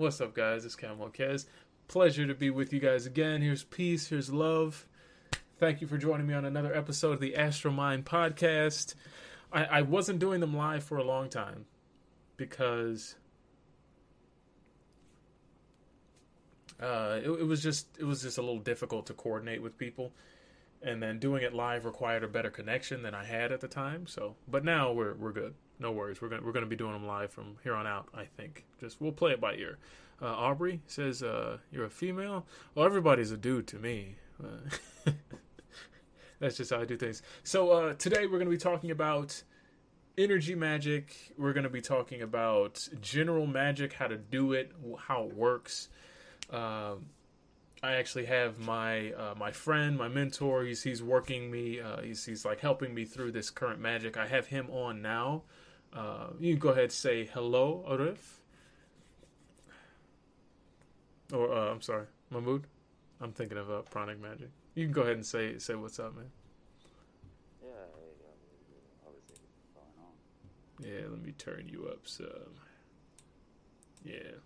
What's up, guys? It's Cal Melkez. Pleasure to be with you guys again. Here's peace. Here's love. Thank you for joining me on another episode of the Astral Mind podcast. I, I wasn't doing them live for a long time because uh, it, it was just it was just a little difficult to coordinate with people and then doing it live required a better connection than I had at the time. So, but now we're we're good. No worries. We're gonna we're gonna be doing them live from here on out. I think. Just we'll play it by ear. Uh, Aubrey says uh, you're a female. Well, everybody's a dude to me. Uh, that's just how I do things. So uh, today we're gonna be talking about energy magic. We're gonna be talking about general magic, how to do it, how it works. Um, I actually have my uh, my friend, my mentor. He's he's working me. Uh, he's he's like helping me through this current magic. I have him on now. Uh, you can go ahead and say hello, Arif. Or uh, I'm sorry, Mahmood. I'm thinking of uh, pranic magic. You can go ahead and say say what's up, man. Yeah, obviously going on. Yeah, let me turn you up some. Yeah,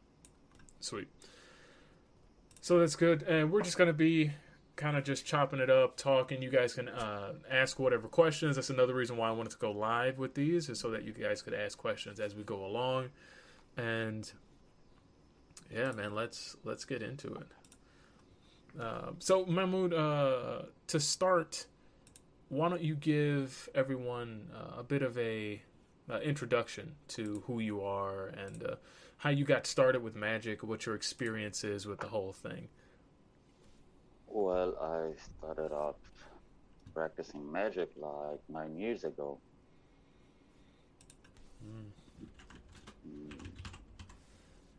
sweet. So that's good, and we're just gonna be kind of just chopping it up, talking. You guys can uh, ask whatever questions. That's another reason why I wanted to go live with these, is so that you guys could ask questions as we go along. And yeah, man, let's let's get into it. Uh, so Mahmoud, uh, to start, why don't you give everyone uh, a bit of a uh, introduction to who you are and uh, how you got started with magic, what your experience is with the whole thing. Well, I started out practicing magic like nine years ago. Mm.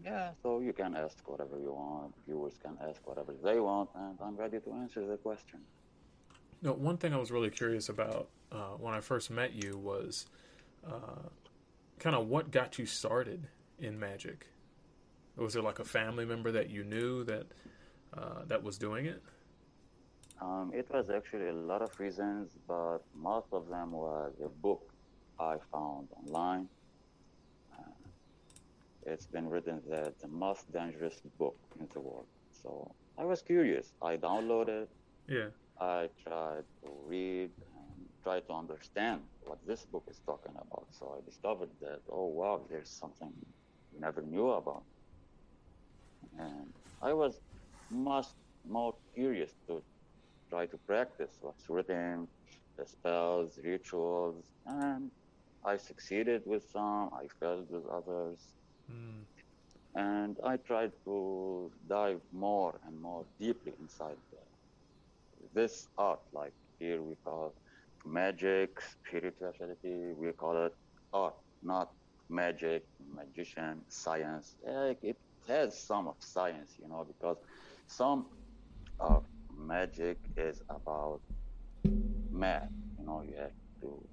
Yeah, so you can ask whatever you want. Viewers can ask whatever they want, and I'm ready to answer the question. No, one thing I was really curious about uh, when I first met you was uh, kind of what got you started in magic. Was there like a family member that you knew that uh, that was doing it? Um, it was actually a lot of reasons, but most of them was a book I found online. Uh, it's been written that the most dangerous book in the world. So I was curious. I downloaded. Yeah. I tried to read and try to understand what this book is talking about. So I discovered that oh wow, there's something we never knew about. And I was much more curious to try to practice what's written, the spells, rituals, and I succeeded with some, I failed with others. Mm. And I tried to dive more and more deeply inside the, this art. Like here we call it magic, spirituality, we call it art, not magic, magician, science. Like it has some of science, you know, because some of magic is about math. You know, you have to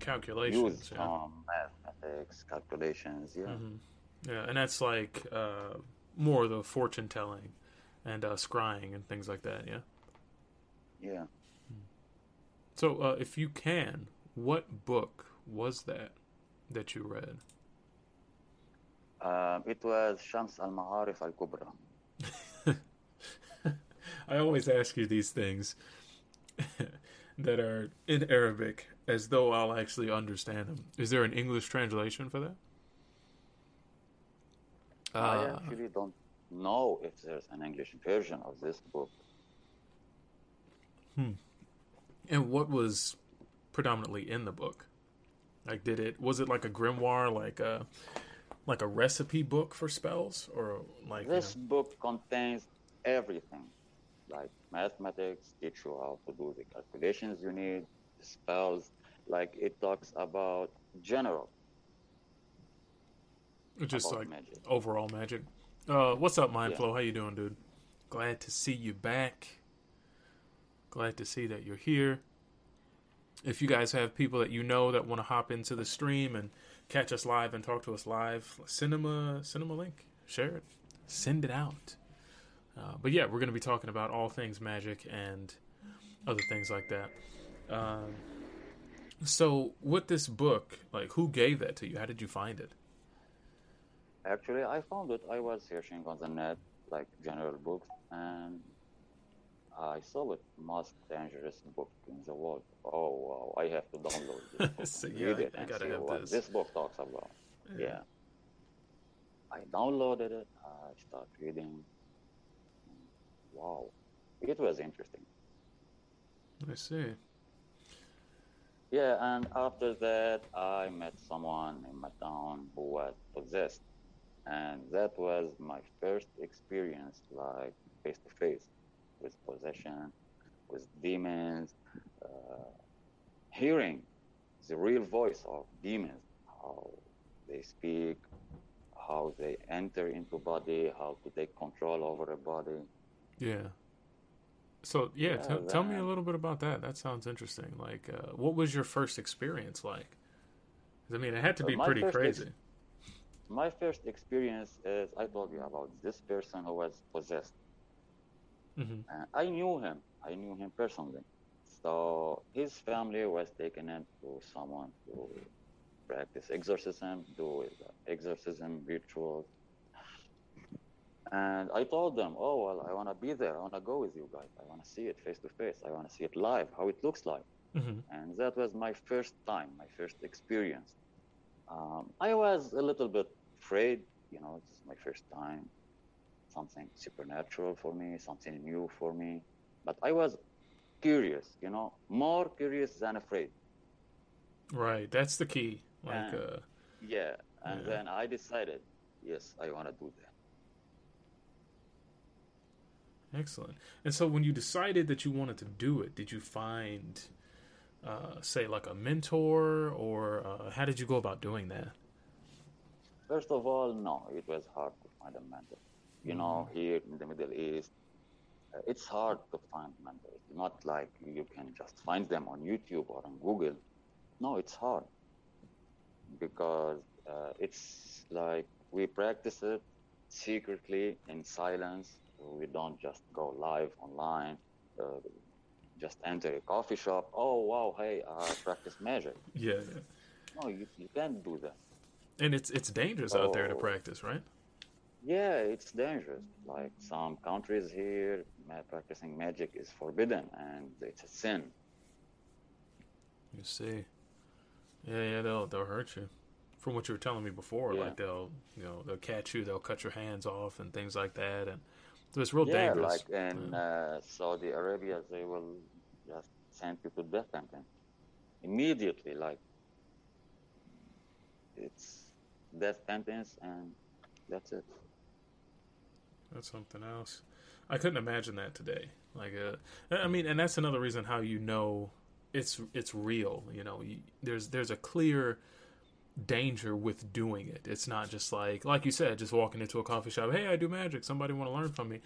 calculations, use yeah. some mathematics, calculations. Yeah. hmm Yeah, and that's like uh, more the fortune telling and uh, scrying and things like that. Yeah. Yeah. So, uh, if you can, what book was that that you read? Um, it was Shams al Ma'arif al Kubra. I always ask you these things that are in Arabic as though I'll actually understand them. Is there an English translation for that? I Uh, actually don't know if there's an English version of this book. Hmm. and what was predominantly in the book? Like, did it was it like a grimoire, like a like a recipe book for spells, or like you This know- book contains everything, like mathematics, teach you how to do the calculations you need, spells. Like it talks about general just about like magic. overall magic. Uh, what's up, Mindflow? Yeah. How you doing, dude? Glad to see you back. Glad to see that you're here. If you guys have people that you know that want to hop into the stream and catch us live and talk to us live, send them a send them a link, share it, send it out. Uh, but yeah, we're going to be talking about all things magic and other things like that. Um, so, with this book, like, who gave that to you? How did you find it? Actually, I found it. I was searching on the net, like general books, and I saw it. Most dangerous book in the world. Oh wow! I have to download this book, So, yeah, read it, and gotta see have what this. this book talks about. Yeah. I downloaded it. I started reading. Wow, it was interesting. I see. Yeah, and after that, I met someone in my town who was possessed, and that was my first experience, like face to face, with possession, with demons, uh, hearing the real voice of demons, how they speak, how they enter into body, how to take control over a body. Yeah. So yeah, Yeah, tell me a little bit about that. That sounds interesting. Like, uh, what was your first experience like? I mean, it had to be pretty first ex- crazy. My first experience is I told you about this person who was possessed. hmm Uh, I knew him. I knew him personally. So his family was taken in to someone to practice exorcism, do uh, exorcism rituals. And I told them, oh, well, I want to be there. I want to go with you guys. I want to see it face to face. I want to see it live, how it looks like. hmm And that was my first time, my first experience. Um, I was a little bit afraid, you know, it's my first time, something supernatural for me, something new for me. But I was curious, you know, more curious than afraid. Right. That's the key. Like, Yeah. uh, Yeah. And Yeah. then I decided, yes, I want to do that. Excellent. And so, when you decided that you wanted to do it, did you find, uh, say, like a mentor, or uh, how did you go about doing that? First of all, no, it was hard to find a mentor. You know, here in the Middle East, uh, it's hard to find mentors. Not like you can just find them on YouTube or on Google. No, it's hard because uh, it's like we practice it secretly in silence. We don't just go live online. Uh, just enter a coffee shop. Oh wow, hey, I practice magic. Yeah. yeah. No, you, you can't do that. And it's it's dangerous out there to Oh. practice, right? Yeah, it's dangerous. Like some countries here, practicing magic is forbidden and it's a sin. You see. Yeah, yeah, they'll they'll hurt you. From what you were telling me before, Yeah. like they'll you know they'll catch you, they'll cut your hands off and things like that, and so it's real yeah, dangerous. like in uh, Saudi Arabia, they will just send you to death sentence immediately. Like it's death sentence and that's it. That's something else. I couldn't imagine that today. Like, uh, I mean, and that's another reason how you know it's it's real. You know, you, there's there's a clear danger with doing it. It's not just like like you said, just walking into a coffee shop. Hey, I do magic. Somebody want to learn from me?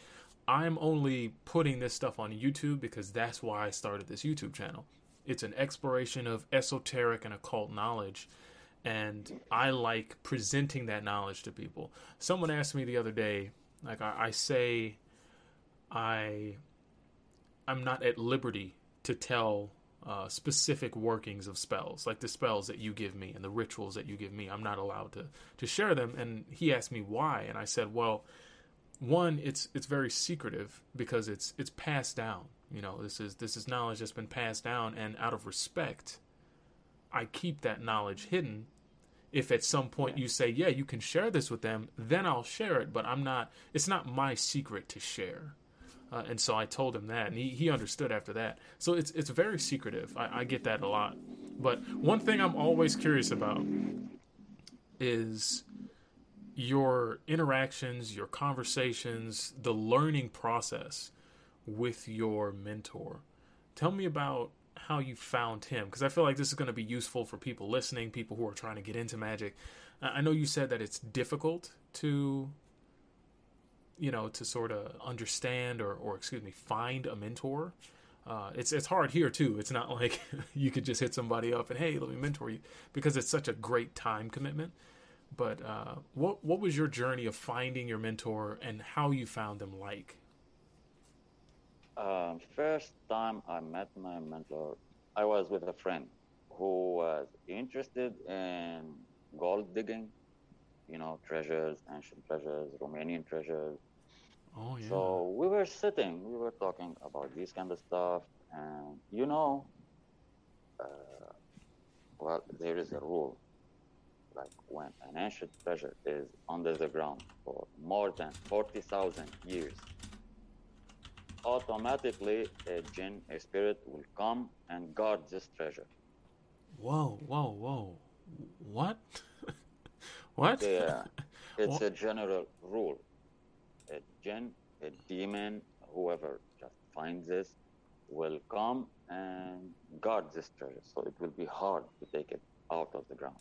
I'm only putting this stuff on YouTube because that's why I started this YouTube channel. It's an exploration of esoteric and occult knowledge and I like presenting that knowledge to people. Someone asked me the other day, like I, I say, I, I'm not at liberty to tell uh, specific workings of spells, like the spells that you give me and the rituals that you give me. I'm not allowed to to share them. And he asked me why, and I said, well, one, it's it's very secretive because it's it's passed down. You know, this is this is knowledge that's been passed down, and out of respect, I keep that knowledge hidden. If at some point you say, "Yeah, you can share this with them," then I'll share it. But I'm not. It's not my secret to share. Uh, and so I told him that, and he, he understood after that. So it's it's very secretive. I, I get that a lot. But one thing I'm always curious about is your interactions, your conversations, the learning process with your mentor. Tell me about how you found him because I feel like this is going to be useful for people listening, people who are trying to get into magic. I I know you said that it's difficult to you know to sort of understand or or excuse me, find a mentor. Uh, it's it's hard here too. It's not like you could just hit somebody up and hey, let me mentor you because it's such a great time commitment. But uh, what what was your journey of finding your mentor and how you found them like? Um, first time I met my mentor, I was with a friend who was interested in gold digging. you know, treasures, ancient treasures, Romanian treasures. Oh yeah. So we were sitting, we were talking about this kind of stuff, and you know, uh, well, there is a rule. Like when an ancient treasure is under the ground for more than 40,000 years, automatically a jinn, a spirit, will come and guard this treasure. Whoa, whoa, whoa. What? what? Yeah, it's What? a general rule. A jinn, a demon, whoever just finds this, will come and guard this treasure. So it will be hard to take it out of the ground.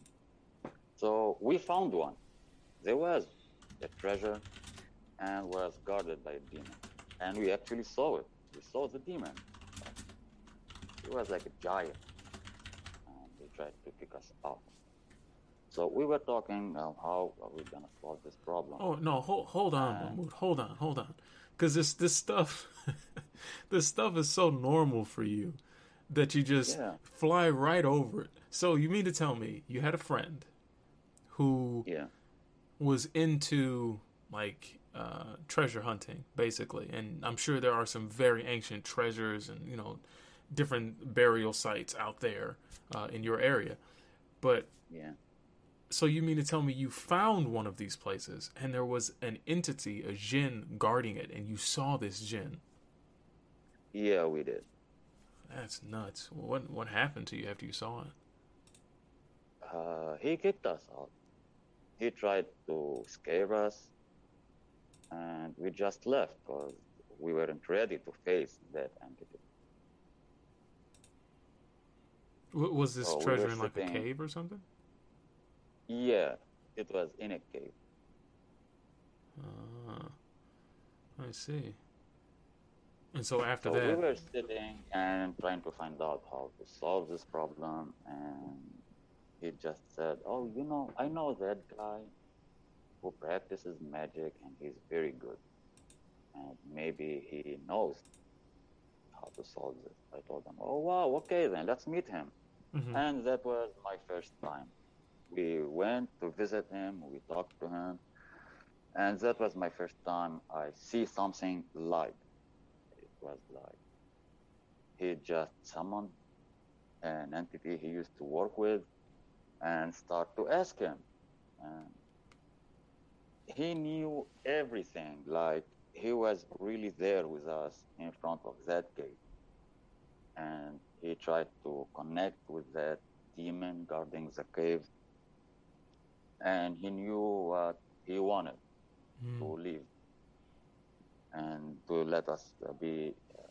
So we found one. There was a treasure and was guarded by a demon. And we actually saw it. We saw the demon. He was like a giant. And he tried to kick us out. So we were talking uh, how are we gonna solve this problem? Oh no, hold hold on, Mahmoud. Hold on, hold on. Cuz this this stuff this stuff is so normal for you that you just Yeah. fly right over it. So you mean to tell me you had a friend who Yeah, was into like uh, treasure hunting, basically, and I'm sure there are some very ancient treasures and you know different burial sites out there uh, in your area. But yeah, so you mean to tell me you found one of these places and there was an entity, a jinn, guarding it, and you saw this jinn? yeah, we did. That's nuts. What what happened to you after you saw it? Uh, he kicked us out. He tried to scare us, and we just left because we weren't ready to face that entity. W- was this Oh, treasure were in like a cave or something? Yeah, it was in a cave. Ah, I see. And so after So that, we were sitting and trying to find out how to solve this problem, and he just said, "Oh, you know, I know that guy who practices magic, and he's very good, and maybe he knows how to solve this." I told him, "Oh, wow, okay then, let's meet him." Mhm. And that was my first time. We went to visit him, we talked to him, and that was my first time I see something live. It was like he just summoned an entity he used to work with and start to ask him. And he knew everything, like he was really there with us in front of that gate. And he tried to connect with that demon guarding the cave. And he knew what he wanted Mm. to leave and to let us uh, be, uh,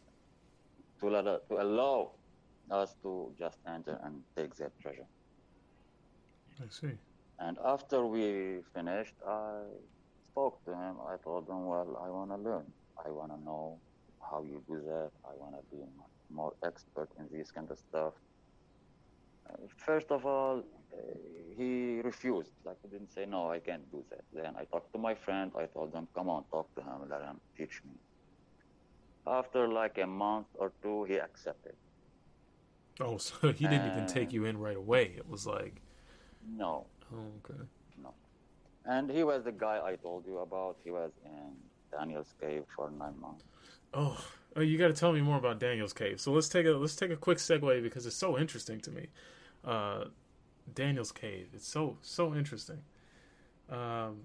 to, let, us- to allow us to just enter and take that treasure. I see. And after we finished, I spoke to him. I told him, well, I want to learn. I want to know how you do that. I want to be more expert in this kind of stuff. First of all, uh, he refused. Like he didn't say, no, I can't do that. Then I talked to my friend. I told him, come on, talk to him, let him teach me. After like a month or two, he accepted. Oh, so he didn't even take you in right away. It was like, No, oh, okay. No. And he was the guy I told you about. He was in Daniel's cave for nine months. Oh, oh, you got to tell me more about Daniel's cave. So let's take a let's take a quick segue because it's so interesting to me. Uh, Daniel's cave. It's so so interesting. Um,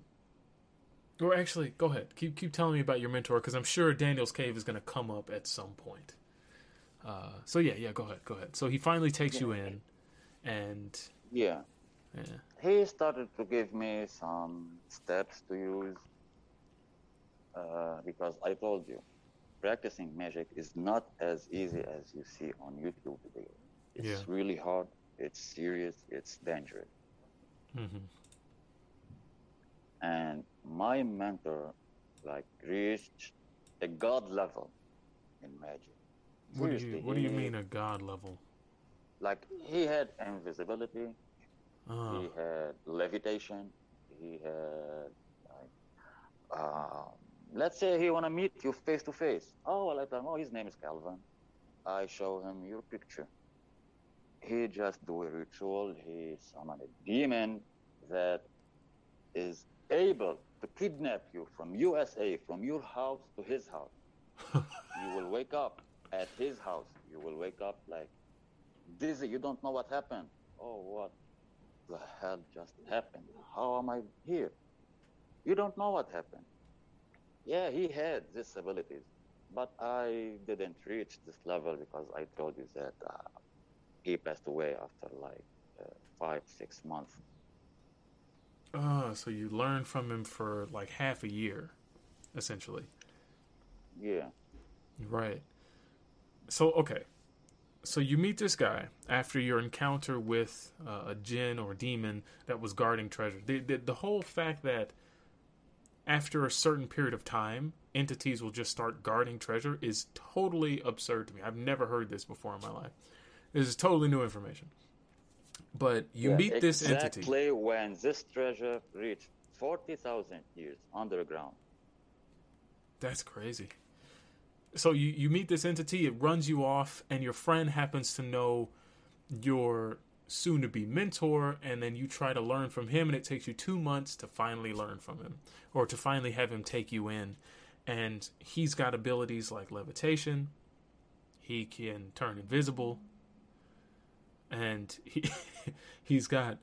or actually, go ahead. Keep keep telling me about your mentor because I'm sure Daniel's cave is going to come up at some point. Uh, so yeah, yeah. Go ahead, go ahead. So he finally takes you in, and Yeah. yeah. He started to give me some steps to use uh, because I told you, practicing magic is not as easy as you see on YouTube videos. It's Yeah. really hard. It's serious. It's dangerous. hmm And my mentor, like, reached a god level in magic. What do you What do you mean a god level? Like he had invisibility, Oh, he had levitation, he had like, uh, let's say he wanna meet you face to face. Oh, I tell him, oh, his name is Calvin. I show him your picture. He just do a ritual. He summon a demon that is able to kidnap you from USA, from your house to his house. you will wake up at his house. You will wake up like dizzy. You don't know what happened. Oh, what the hell just happened? How am I here? You don't know what happened. Yeah, he had these abilities, but I didn't reach this level because I told you that uh, he passed away after like uh, five, six months. Oh, so you learned from him for like half a year, essentially. Yeah. Right. So okay, so you meet this guy after your encounter with uh, a jinn or demon that was guarding treasure. The, the, the whole fact that after a certain period of time, entities will just start guarding treasure is totally absurd to me. I've never heard this before in my life. This is totally new information. But you yeah, meet this exactly entity. Exactly when this treasure reached 40,000 years underground. That's crazy. So you, you meet this entity, it runs you off, and your friend happens to know your soon to be mentor, and then you try to learn from him, and it takes you two months to finally learn from him, or to finally have him take you in. And he's got abilities like levitation, he can turn invisible, and he he's got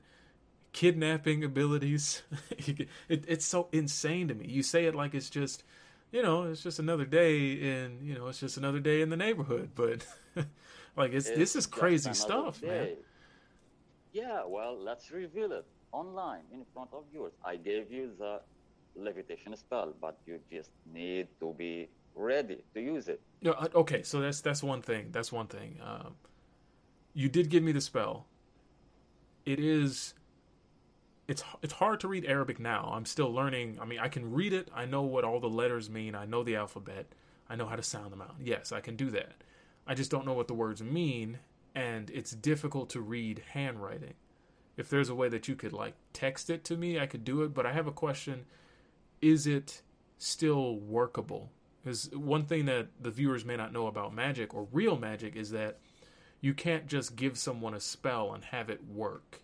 kidnapping abilities. it, it's so insane to me. You say it like it's just, you know, it's just another day in, you know, it's just another day in the neighborhood. But like, it's, It's this is crazy stuff, man. Yeah, well, let's reveal it online in front of yours. I gave you the levitation spell, but you just need to be ready to use it. No, uh, okay, so that's that's one thing. That's one thing. Um, you did give me the spell. It is. It's it's hard to read Arabic now. I'm still learning. I mean, I can read it. I know what all the letters mean. I know the alphabet. I know how to sound them out. Yes, I can do that. I just don't know what the words mean, and it's difficult to read handwriting. If there's a way that you could like text it to me, I could do it. But I have a question: Is it still workable? Because one thing that the viewers may not know about magic or real magic is that you can't just give someone a spell and have it work.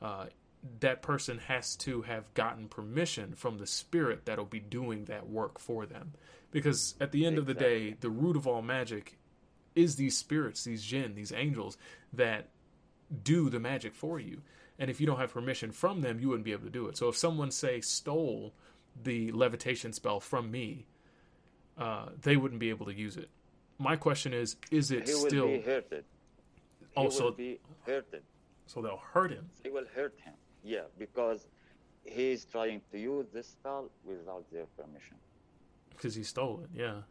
Uh, that person has to have gotten permission from the spirit that'll be doing that work for them. Because at the end of the day, the root of all magic is these spirits, these jinn, these angels that do the magic for you. And if you don't have permission from them, you wouldn't be able to do it. So if someone, say, stole the levitation spell from me, uh, they wouldn't be able to use it. My question is: Is it He still? Oh, be. He Also- will be hurted. So they'll hurt him. They will hurt him. Yeah, because he's trying to use this spell without their permission. because he stole it. Yeah.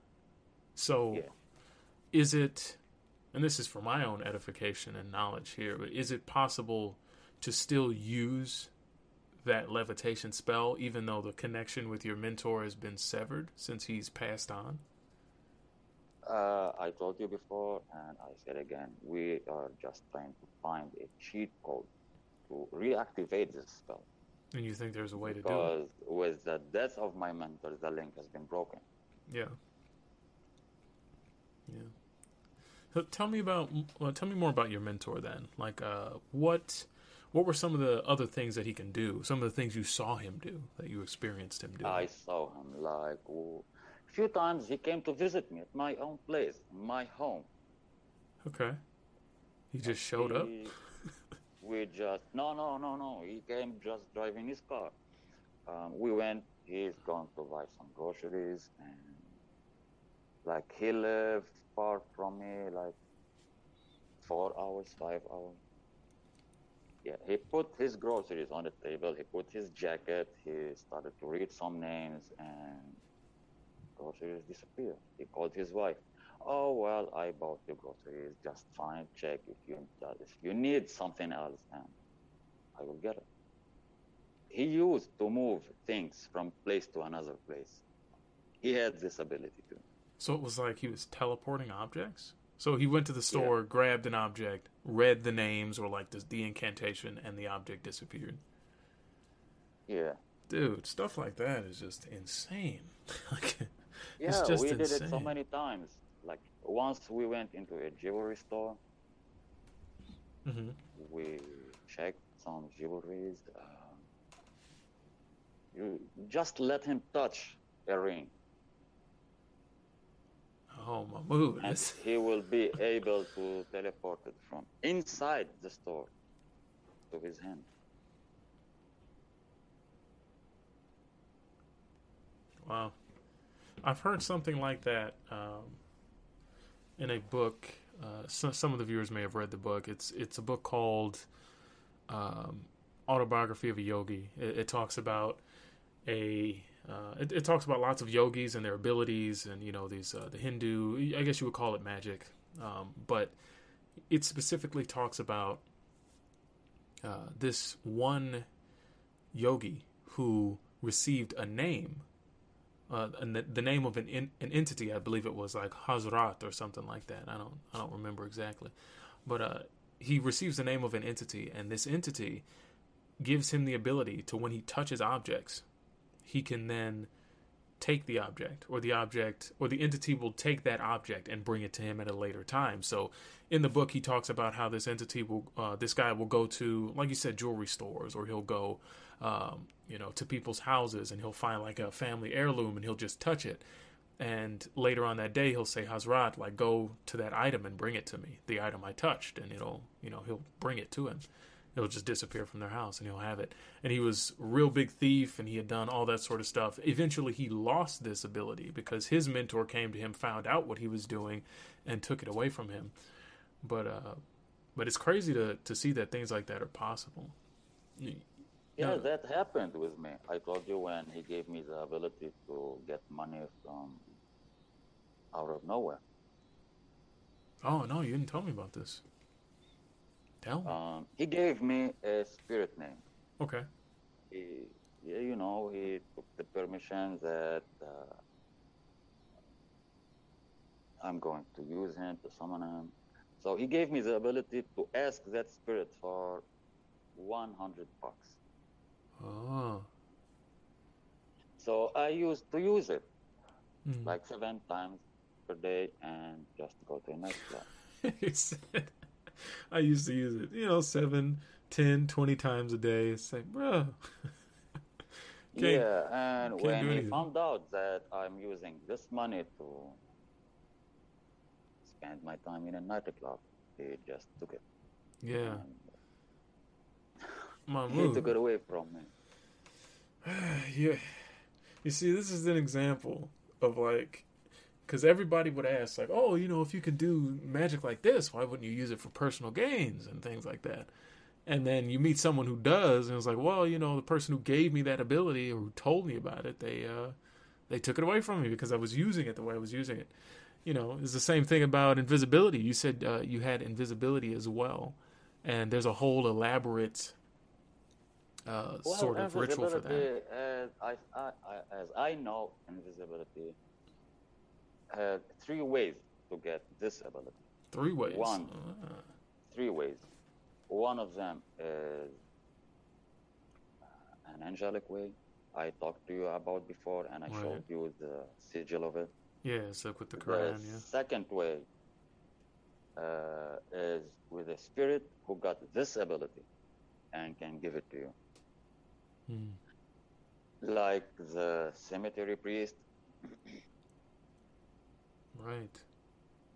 So, Yeah. is it? And this is for my own edification and knowledge here. But is it possible to still use that levitation spell, even though the connection with your mentor has been severed since he's passed on? Uh, I told you before, and I said again, we are just trying to find a cheat code to reactivate this spell. And you think there's a way to do it? Because with the death of my mentor, the link has been broken. Yeah. Yeah. So tell me about well, tell me more about your mentor then. Like uh what what were some of the other things that he can do? Some of the things you saw him do that you experienced him do. I saw him like few times he came to visit me at my own place, my home. Okay. He just showed up. We just no no no no. He came just driving his car. Um, we went. He's gone to buy some groceries and like he lived far from me, like four hours, five hours. Yeah, he put his groceries on the table. He put his jacket. He started to read some names, and groceries disappeared. He called his wife. Oh well, I bought the groceries. Just fine. Check if you if you need something else, and I will get it. He used to move things from place to another place. He had this ability to. So it was like he was teleporting objects. So he went to the store, grabbed an object, read the names or like the, the incantation, and the object disappeared. Yeah. Dude, stuff like that is just insane. like, Yeah, it's just we did it so many times. Like once we went into a jewelry store, hmm we checked some jewelries. Um, You just let him touch a ring. Oh, Mahmoud. And he will be able to teleport it from inside the store to his hand. Wow. I've heard something like that um, in a book. Uh, so, some of the viewers may have read the book. It's it's a book called um, Autobiography of a Yogi. It, it talks about a uh, it, it talks about lots of yogis and their abilities, and you know these uh, the Hindu. I guess you would call it magic, um, but it specifically talks about uh, this one yogi who received a name uh, and the, the name of an in, an entity. I believe it was like Hazrat or something like that. I don't I don't remember exactly, but uh, he receives the name of an entity, and this entity gives him the ability to when he touches objects, he can then take the object or the object or the entity will take that object and bring it to him at a later time so in the book he talks about how this entity will uh, this guy will go to like you said jewelry stores or he'll go um, you know to people's houses and he'll find like a family heirloom and he'll just touch it. And later on that day he'll say hazrat like go to that item and bring it to me the item i touched. And it'll you know he'll bring it to him. It'll just disappear from their house and he'll have it. And he was real big thief and he had done all that sort of stuff. Eventually he lost this ability because his mentor came to him found out what he was doing and took it away from him. But uh but it's crazy to to see that things like that are possible Yeah, Yeah. that happened with me. I told you when he gave me the ability to get money from out of nowhere. oh no you didn't tell me about this tell me Um, he gave me a spirit name. okay He, yeah, you know, he took the permission that uh, I'm going to use him to summon him. So he gave me the ability to ask that spirit for 100 bucks. Oh So I used to use it Mm. like seven times per day and just go to next one. I used to use it, you know, seven, ten, twenty times a day. It's like, bro. Yeah, and when he anything. found out that I'm using this money to spend my time in a nightclub, he just took it. Yeah, And my he took it away from me. yeah. You see, this is an example of like, because everybody would ask, like, oh, you know, if you can do magic like this, why wouldn't you use it for personal gains and things like that? And then you meet someone who does, and it's like, well, you know, the person who gave me that ability or who told me about it, they uh, they took it away from me because I was using it the way I was using it. You know, it's the same thing about invisibility. You said uh, you had invisibility as well, and there's a whole elaborate uh, Well, sort of ritual for that. As I, I, I, as I know, invisibility had three ways to get this ability. Three ways. One. Ah. Three ways. One of them is uh, an angelic way. I talked to you about before, and I Right. showed you the sigil of it. Yeah, it's like with the The yeah. second way uh, is with a spirit who got this ability and can give it to you. Hmm. Like the cemetery priest, Right.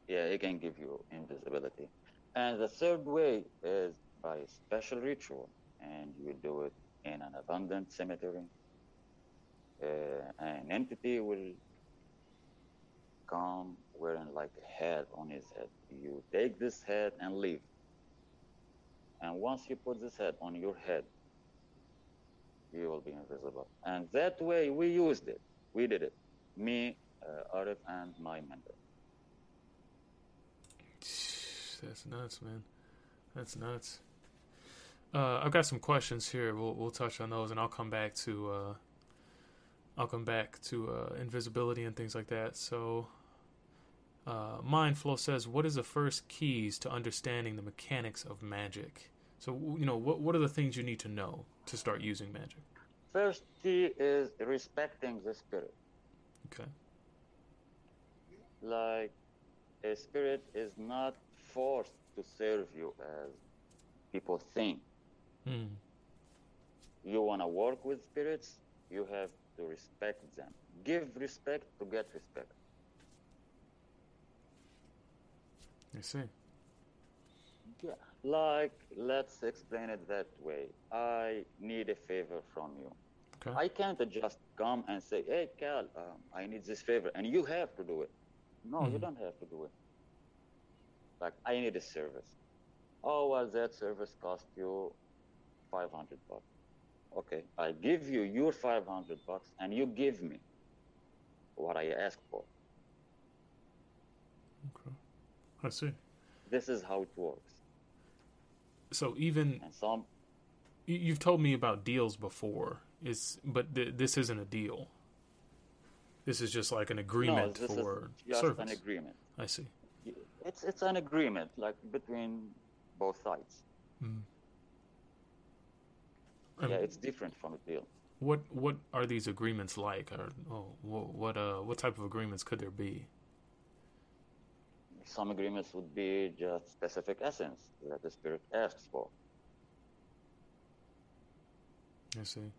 yeah, he can give you invisibility. And the third way is by special ritual, and you do it in an abundant cemetery. Uh, an entity will come wearing like a head on his head. You take this head and leave. And once you put this head on your head, you will be invisible. And that way we used it. We did it. Me, uh, Arif, and my mentor. That's nuts, man. That's nuts. Uh, I've got some questions here. We'll we'll touch on those, and I'll come back to uh, I'll come back to uh, invisibility and things like that. So, uh, Mindflow says, "What is the first keys to understanding the mechanics of magic?" So, you know, what what are the things you need to know to start using magic? First key is respecting the spirit. Okay. Like a spirit is not forced to serve you as people think. Hmm. You want to work with spirits, you have to respect them. Give respect to get respect. I see. Yeah, like let's explain it that way. I need a favor from you. Okay. I can't just come and say, "Hey, Cal, um, I need this favor," and you have to do it. No, you Mhm. don't have to do it. Like I need a service. Oh well, that service cost you five hundred bucks. Okay, I give you your five hundred bucks, and you give me what I ask for. Okay. I see. This is how it works. So even you- you've told me about deals before, is but th- this isn't a deal. This is just like an no, agreement this for just service. an agreement. I see. It's it's an agreement like between both sides. And Yeah, it's different from a deal. what what are these agreements like? Or oh, what what uh what type of agreements could there be? Some agreements would be just specific essence that the spirit asks for. I see.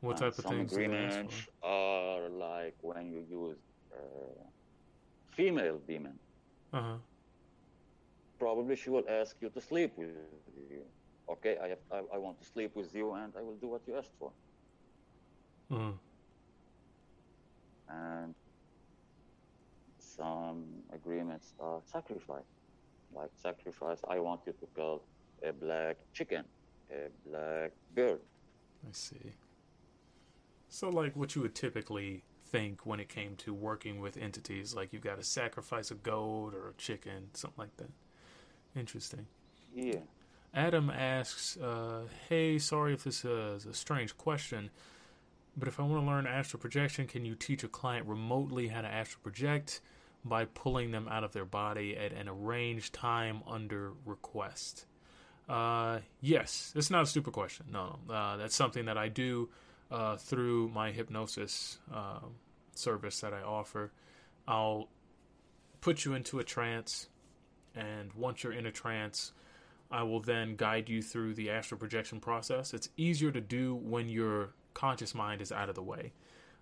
What And type of things ask agreements are like when you use uh, female demon. Uh huh. Probably she will ask you to sleep with you. Okay, I, have, I, I want to sleep with you, and I will do what you asked for. Uh-huh. And some agreements are sacrifice. Like sacrifice, I want you to kill a black chicken, a black bird. I see. So, like what you would typically think when it came to working with entities, like you've got to sacrifice a goat or a chicken, something like that. Interesting. Yeah. Adam asks, uh, "Hey, sorry if this is a strange question, but if I want to learn astral projection, can you teach a client remotely how to astral project by pulling them out of their body at an arranged time under request?" Uh, yes, it's not a stupid question. No, no. Uh, that's something that I do uh, through my hypnosis uh, service that I offer. I'll put you into a trance, and once you're in a trance, I will then guide you through the astral projection process. It's easier to do when your conscious mind is out of the way.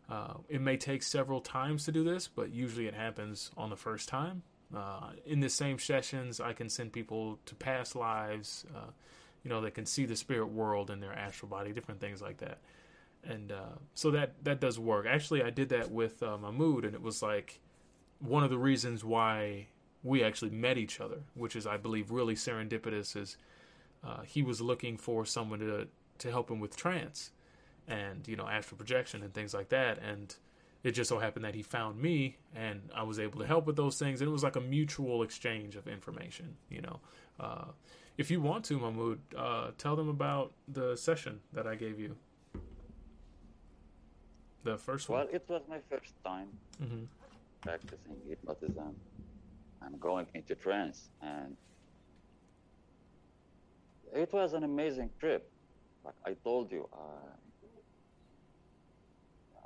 Uh, it may take several times to do this, but usually it happens on the first time. Uh, in the same sessions, I can send people to past lives. Uh, you know, they can see the spirit world in their astral body, different things like that. And uh, so that that does work. Actually, I did that with uh, Mahmood, and it was like one of the reasons why we actually met each other, which is, I believe, really serendipitous. Is uh, he was looking for someone to to help him with trance, and you know, astral projection and things like that, and it just so happened that he found me, and I was able to help with those things, and it was like a mutual exchange of information. You know, uh, if you want to, mahmoud uh, tell them about the session that I gave you. The first one. Well, it was my first time hmm practicing hypnotism i'm going into trance, and it was an amazing trip. Like I told you, uh,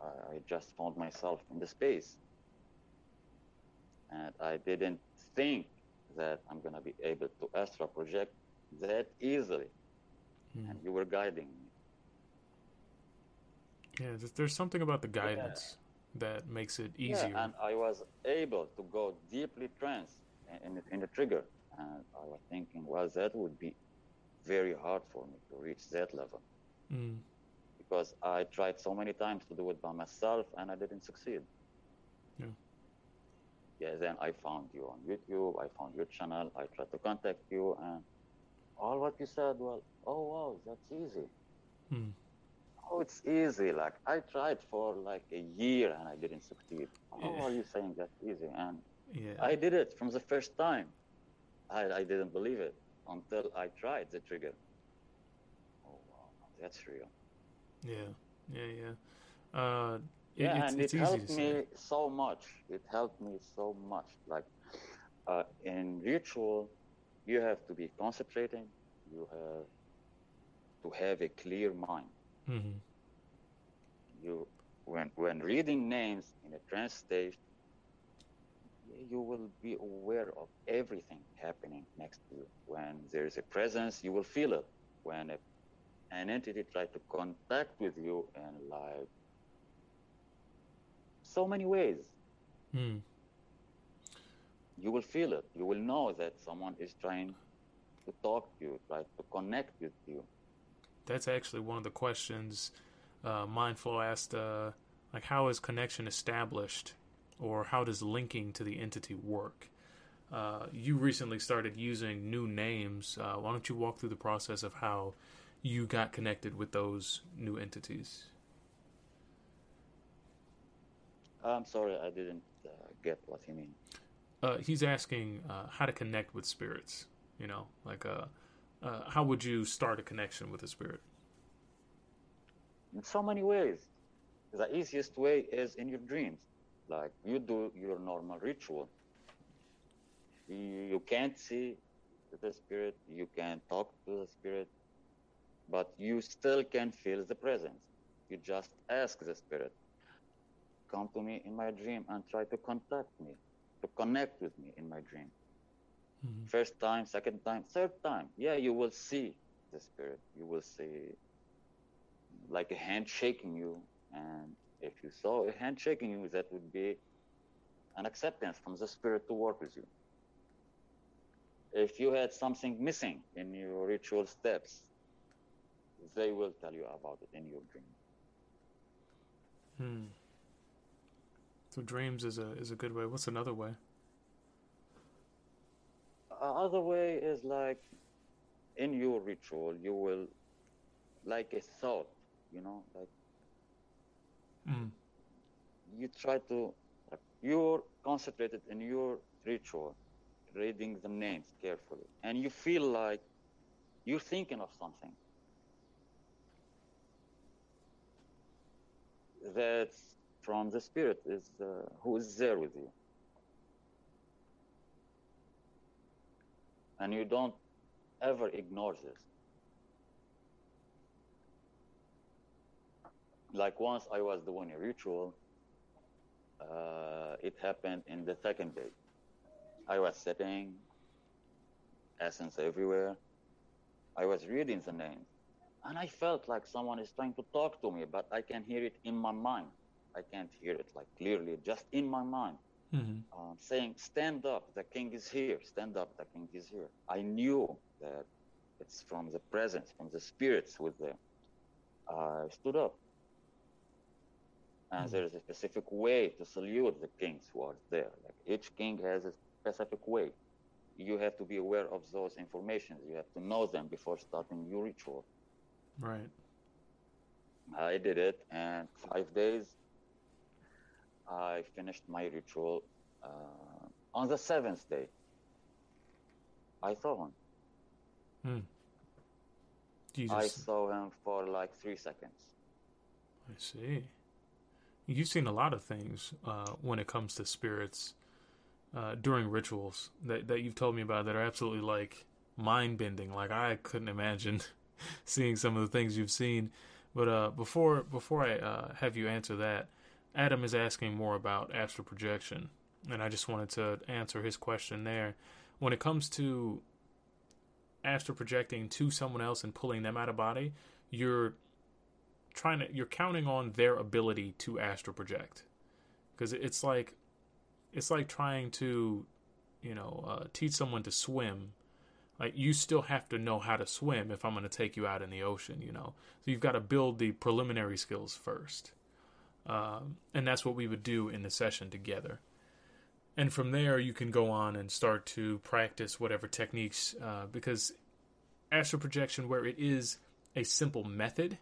I, I just found myself in the space, and I didn't think that I'm gonna be able to astral project that easily, Mm. and you were guiding me. Yeah, there's something about the guidance that makes it easier. Yeah, and I was able to go deeply trance in, in, in the trigger. And I was thinking, well, that would be very hard for me to reach that level Mm. Because I tried so many times to do it by myself and I didn't succeed. Yeah. Yeah, then I found you on YouTube, I found your channel, I tried to contact you, and all what you said, well, oh wow, that's easy. Mm. Oh, it's easy. Like I tried for like a year and I didn't succeed. How Yeah. are you saying that's easy? And Yeah. I did it from the first time. I, I didn't believe it until I tried the trigger. Oh wow, that's real. Yeah. Yeah. Yeah. Uh, it- Yeah, it's, and it's it easy helped me so much. It helped me so much. Like uh, in ritual, you have to be concentrating. You have to have a clear mind. hmm You, when when reading names in a trance state, you will be aware of everything happening next to you. When there is a presence, you will feel it. When a, an entity tries to contact with you in like so many ways. Hmm. You will feel it. You will know that someone is trying to talk to you, try to connect with you. That's actually one of the questions uh, Mindflow asked. Uh, like, how is connection established, or how does linking to the entity work? Uh, you recently started using new names. Uh, why don't you walk through the process of how you got connected with those new entities? I'm sorry, I didn't uh, get what you mean. Uh, he's asking uh, how to connect with spirits. You know, like uh, uh, how would you start a connection with a spirit? In so many ways. The easiest way is in your dreams. Like you do your normal ritual. You, you can't see the spirit, you can't talk to the spirit, but you still can feel the presence. You just ask the spirit, come to me in my dream and try to contact me, to connect with me in my dream. Mhm. First time, second time, third time, yeah, you will see the spirit. You will see like a hand shaking you. And if you saw a hand shaking you, that would be an acceptance from the spirit to work with you. If you had something missing in your ritual steps, they will tell you about it in your dream. Hmm. So dreams is a is a good way. What's another way? other way is like in your ritual you will like a thought you know like Mm. you try to like, you're concentrated in your ritual reading the names carefully and you feel like you're thinking of something that's from the spirit is uh, who is there with you and you don't ever ignore this. Like once I was doing a ritual, uh, it happened in the second day. I was sitting, essence everywhere. I was reading the names, and I felt like someone is trying to talk to me, but I can hear it in my mind. I can't hear it like clearly, just in my mind hmm um, saying, Stand up, the king is here, stand up, the king is here. I knew that it's from the presence, from the spirits with them. I stood up. And Mhm. there is a specific way to salute the kings who are there. Like each king has a specific way. You have to be aware of those informations. You have to know them before starting your ritual. Right. I did it, and five days I finished my ritual. Uh, on the seventh day, I saw him. Hmm. You I saw him for like three seconds. I see. You've seen a lot of things uh, when it comes to spirits uh, during rituals that that you've told me about that are absolutely like mind bending. Like I couldn't imagine seeing some of the things you've seen. But uh, before before I uh, have you answer that, Adam is asking more about astral projection, and I just wanted to answer his question there. When it comes to astral projecting to someone else and pulling them out of body, you're trying to you're counting on their ability to astral project because it's like it's like trying to you know uh, teach someone to swim like you still have to know how to swim if i'm going to take you out in the ocean you know? So you've got to build the preliminary skills first. Um, and that's what we would do in the session together. And from there you can go on and start to practice whatever techniques uh, because astral projection where it is a simple method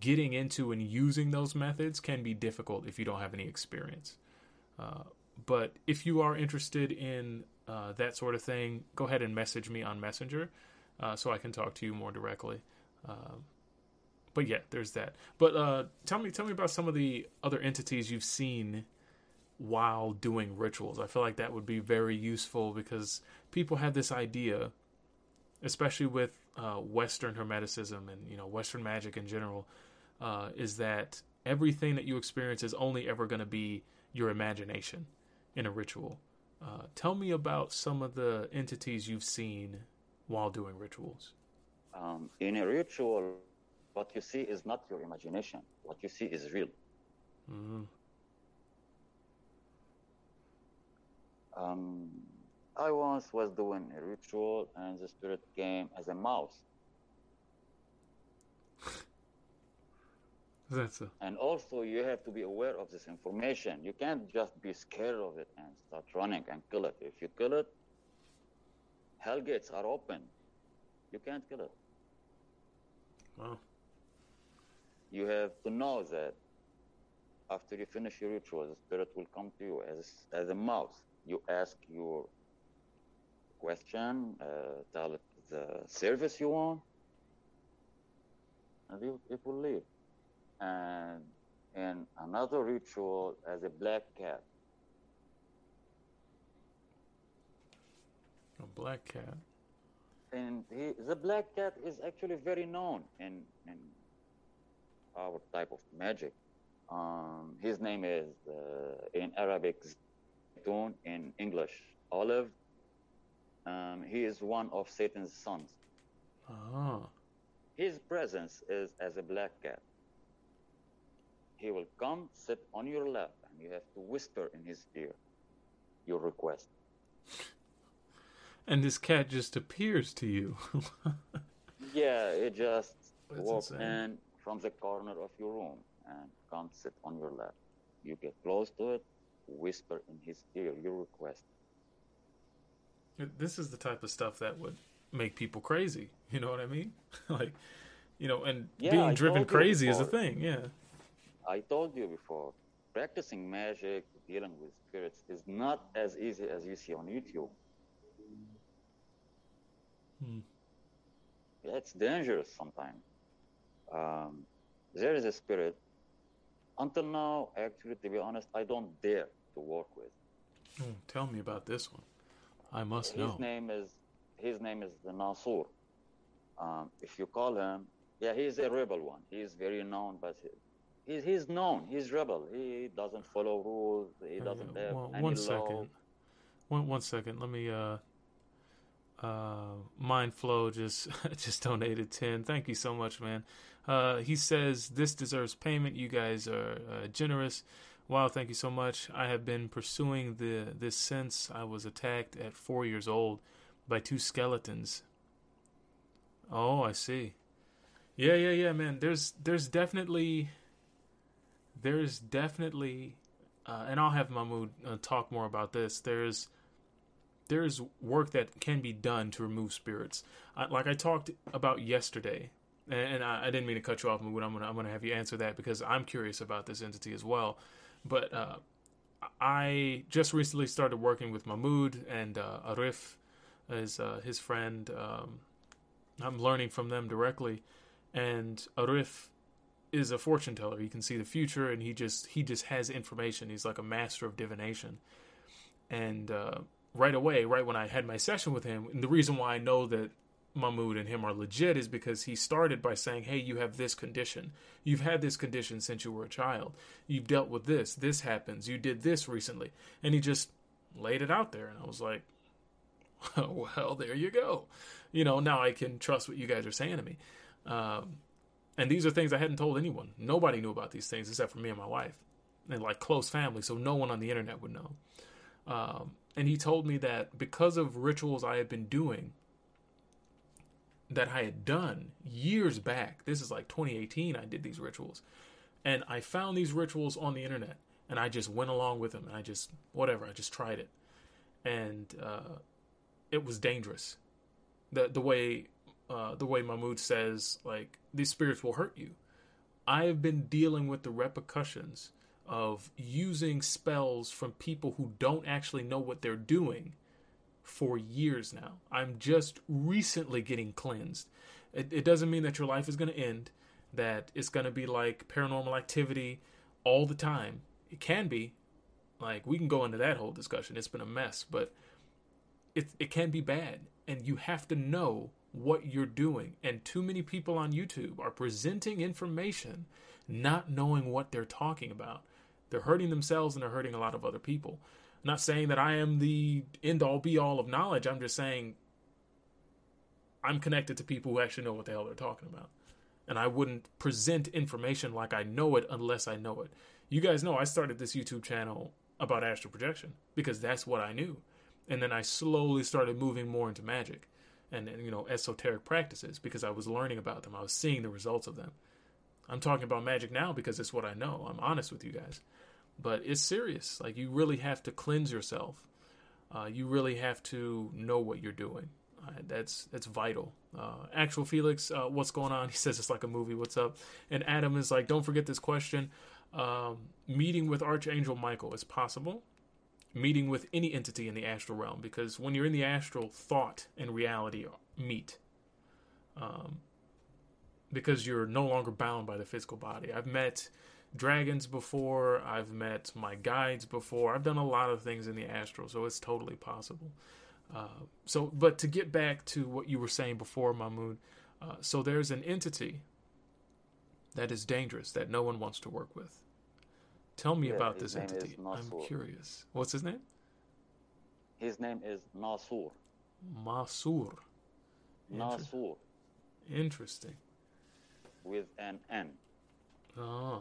getting into and using those methods can be difficult if you don't have any experience. Uh, but if you are interested in uh, that sort of thing, go ahead and message me on Messenger uh, so I can talk to you more directly. Um, but yeah, there's that. But uh, tell me, tell me about some of the other entities you've seen while doing rituals. I feel like that would be very useful because people have this idea, especially with uh, Western Hermeticism and you know Western magic in general, uh, is that everything that you experience is only ever going to be your imagination in a ritual. Uh, tell me about some of the entities you've seen while doing rituals. Um, in a ritual, what you see is not your imagination. What you see is real. Mm-hmm. Um, I once was doing a ritual, and the spirit came as a mouse. That's a, And also, you have to be aware of this information. You can't just be scared of it and start running and kill it. If you kill it, hell gates are open. You can't kill it. wow. You have to know that after you finish your ritual, the spirit will come to you as, as a mouse. You ask your question, uh, tell it the service you want, and you, it will leave. And in another ritual, as a black cat, A black cat. and he, the black cat is actually very known in, in our type of magic. Um, his name is uh, in Arabic Zaytun, in English Olive. Um, he is one of Satan's sons. Ah. His presence is as a black cat. He will come, sit on your lap, and you have to whisper in his ear your request. And this cat just appears to you. Yeah, it just That's walks insane. in from the corner of your room and comes sit on your lap. You get close to it, whisper in his ear your request. this is the type of stuff that would make people crazy. You know what I mean? like, you know, and Yeah, being I driven crazy is a thing. Yeah. I told you before, practicing magic, dealing with spirits is not as easy as you see on YouTube. Hmm. It's dangerous sometimes. Um, there is a spirit. Until now, actually, to be honest, I don't dare to work with. Oh, tell me about this one. I must His know. name is his name is the Nasur. Um, if you call him, yeah, he's a rebel one. He's very known, but he, he's he's known. He's rebel. He doesn't follow rules. He doesn't have one, any one law. second. One one second. Let me uh uh Mindflow just just donated 10. Thank you so much, man. Uh he says this deserves payment. You guys are uh, generous. Wow, thank you so much. I have been pursuing the this since I was attacked at 4 years old by two skeletons. Oh, I see. Yeah, yeah, yeah, man. There's there's definitely there's definitely uh, and I'll have Mahmoud uh, talk more about this. There's there's work that can be done to remove spirits. I, like I talked about yesterday, and, and I, I didn't mean to cut you off, Mahmoud. I'm gonna I'm gonna have you answer that because I'm curious about this entity as well. But uh, I just recently started working with Mahmoud and uh, Arif is uh, his friend. Um, I'm learning from them directly, and Arif is a fortune teller. He can see the future, and he just he just has information. He's like a master of divination. And uh, right away, right when I had my session with him, and the reason why I know that Mahmoud and him are legit is because he started by saying, "Hey, you have this condition. You've had this condition since you were a child. You've dealt with this. This happens. You did this recently." And he just laid it out there, and I was like, "Well, there you go. You know, now I can trust what you guys are saying to me." Um, and these are things I hadn't told anyone. Nobody knew about these things except for me and my wife, and like close family. So no one on the internet would know. Um, and he told me that because of rituals I had been doing, that I had done years back. This is like 2018. I did these rituals, and I found these rituals on the internet, and I just went along with them, and I just whatever. I just tried it, and uh, it was dangerous. The the way uh, the way Mahmoud says, like, these spirits will hurt you. I have been dealing with the repercussions of using spells from people who don't actually know what they're doing for years now. I'm just recently getting cleansed. It, it doesn't mean that your life is going to end, that it's going to be like paranormal activity all the time. It can be. Like, we can go into that whole discussion. It's been a mess, but it, it can be bad. And you have to know what you're doing. And too many people on YouTube are presenting information not knowing what they're talking about. They're hurting themselves and they're hurting a lot of other people. I'm not saying that I am the end all be all of knowledge. I'm just saying I'm connected to people who actually know what the hell they're talking about. And I wouldn't present information like I know it unless I know it. You guys know I started this YouTube channel about astral projection because that's what I knew. And then I slowly started moving more into magic and, and you know esoteric practices because I was learning about them. I was seeing the results of them. I'm talking about magic now because it's what I know. I'm honest with you guys. But it's serious. Like you really have to cleanse yourself. Uh, you really have to know what you're doing. Uh, that's that's vital. Uh, Actual Felix, uh, what's going on? He says it's like a movie. What's up? And Adam is like, don't forget this question. Um, meeting with Archangel Michael is possible. Meeting with any entity in the astral realm, because when you're in the astral, thought and reality meet. Um, because you're no longer bound by the physical body. I've met dragons before. I've met my guides before. I've done a lot of things in the astral, so it's totally possible. Uh, so, but to get back to what you were saying before, Mahmoud, uh, so there's an entity that is dangerous that no one wants to work with. Tell me Yeah, about this entity. I'm curious. What's his name? His name is Nasur. Masur. Inter- Nasur Interesting. with an N. Ah.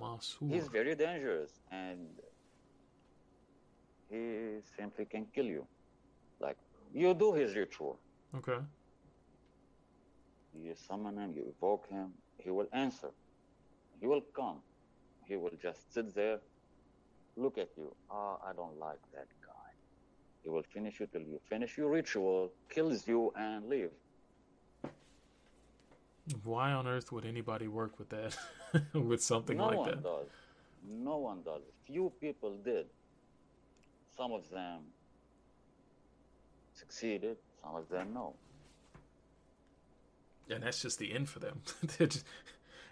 Masur. He's very dangerous and he simply can kill you. Like you do his ritual. Okay. You summon him, you evoke him, he will answer. He will come. He will just sit there, look at you. Ah, I don't like that guy. He will finish you till you finish your ritual, kills you, and leave. Why on earth would anybody work with that? with something no like that? No one does. No one does. Few people did. Some of them succeeded, some of them no. And that's just the end for them. Just,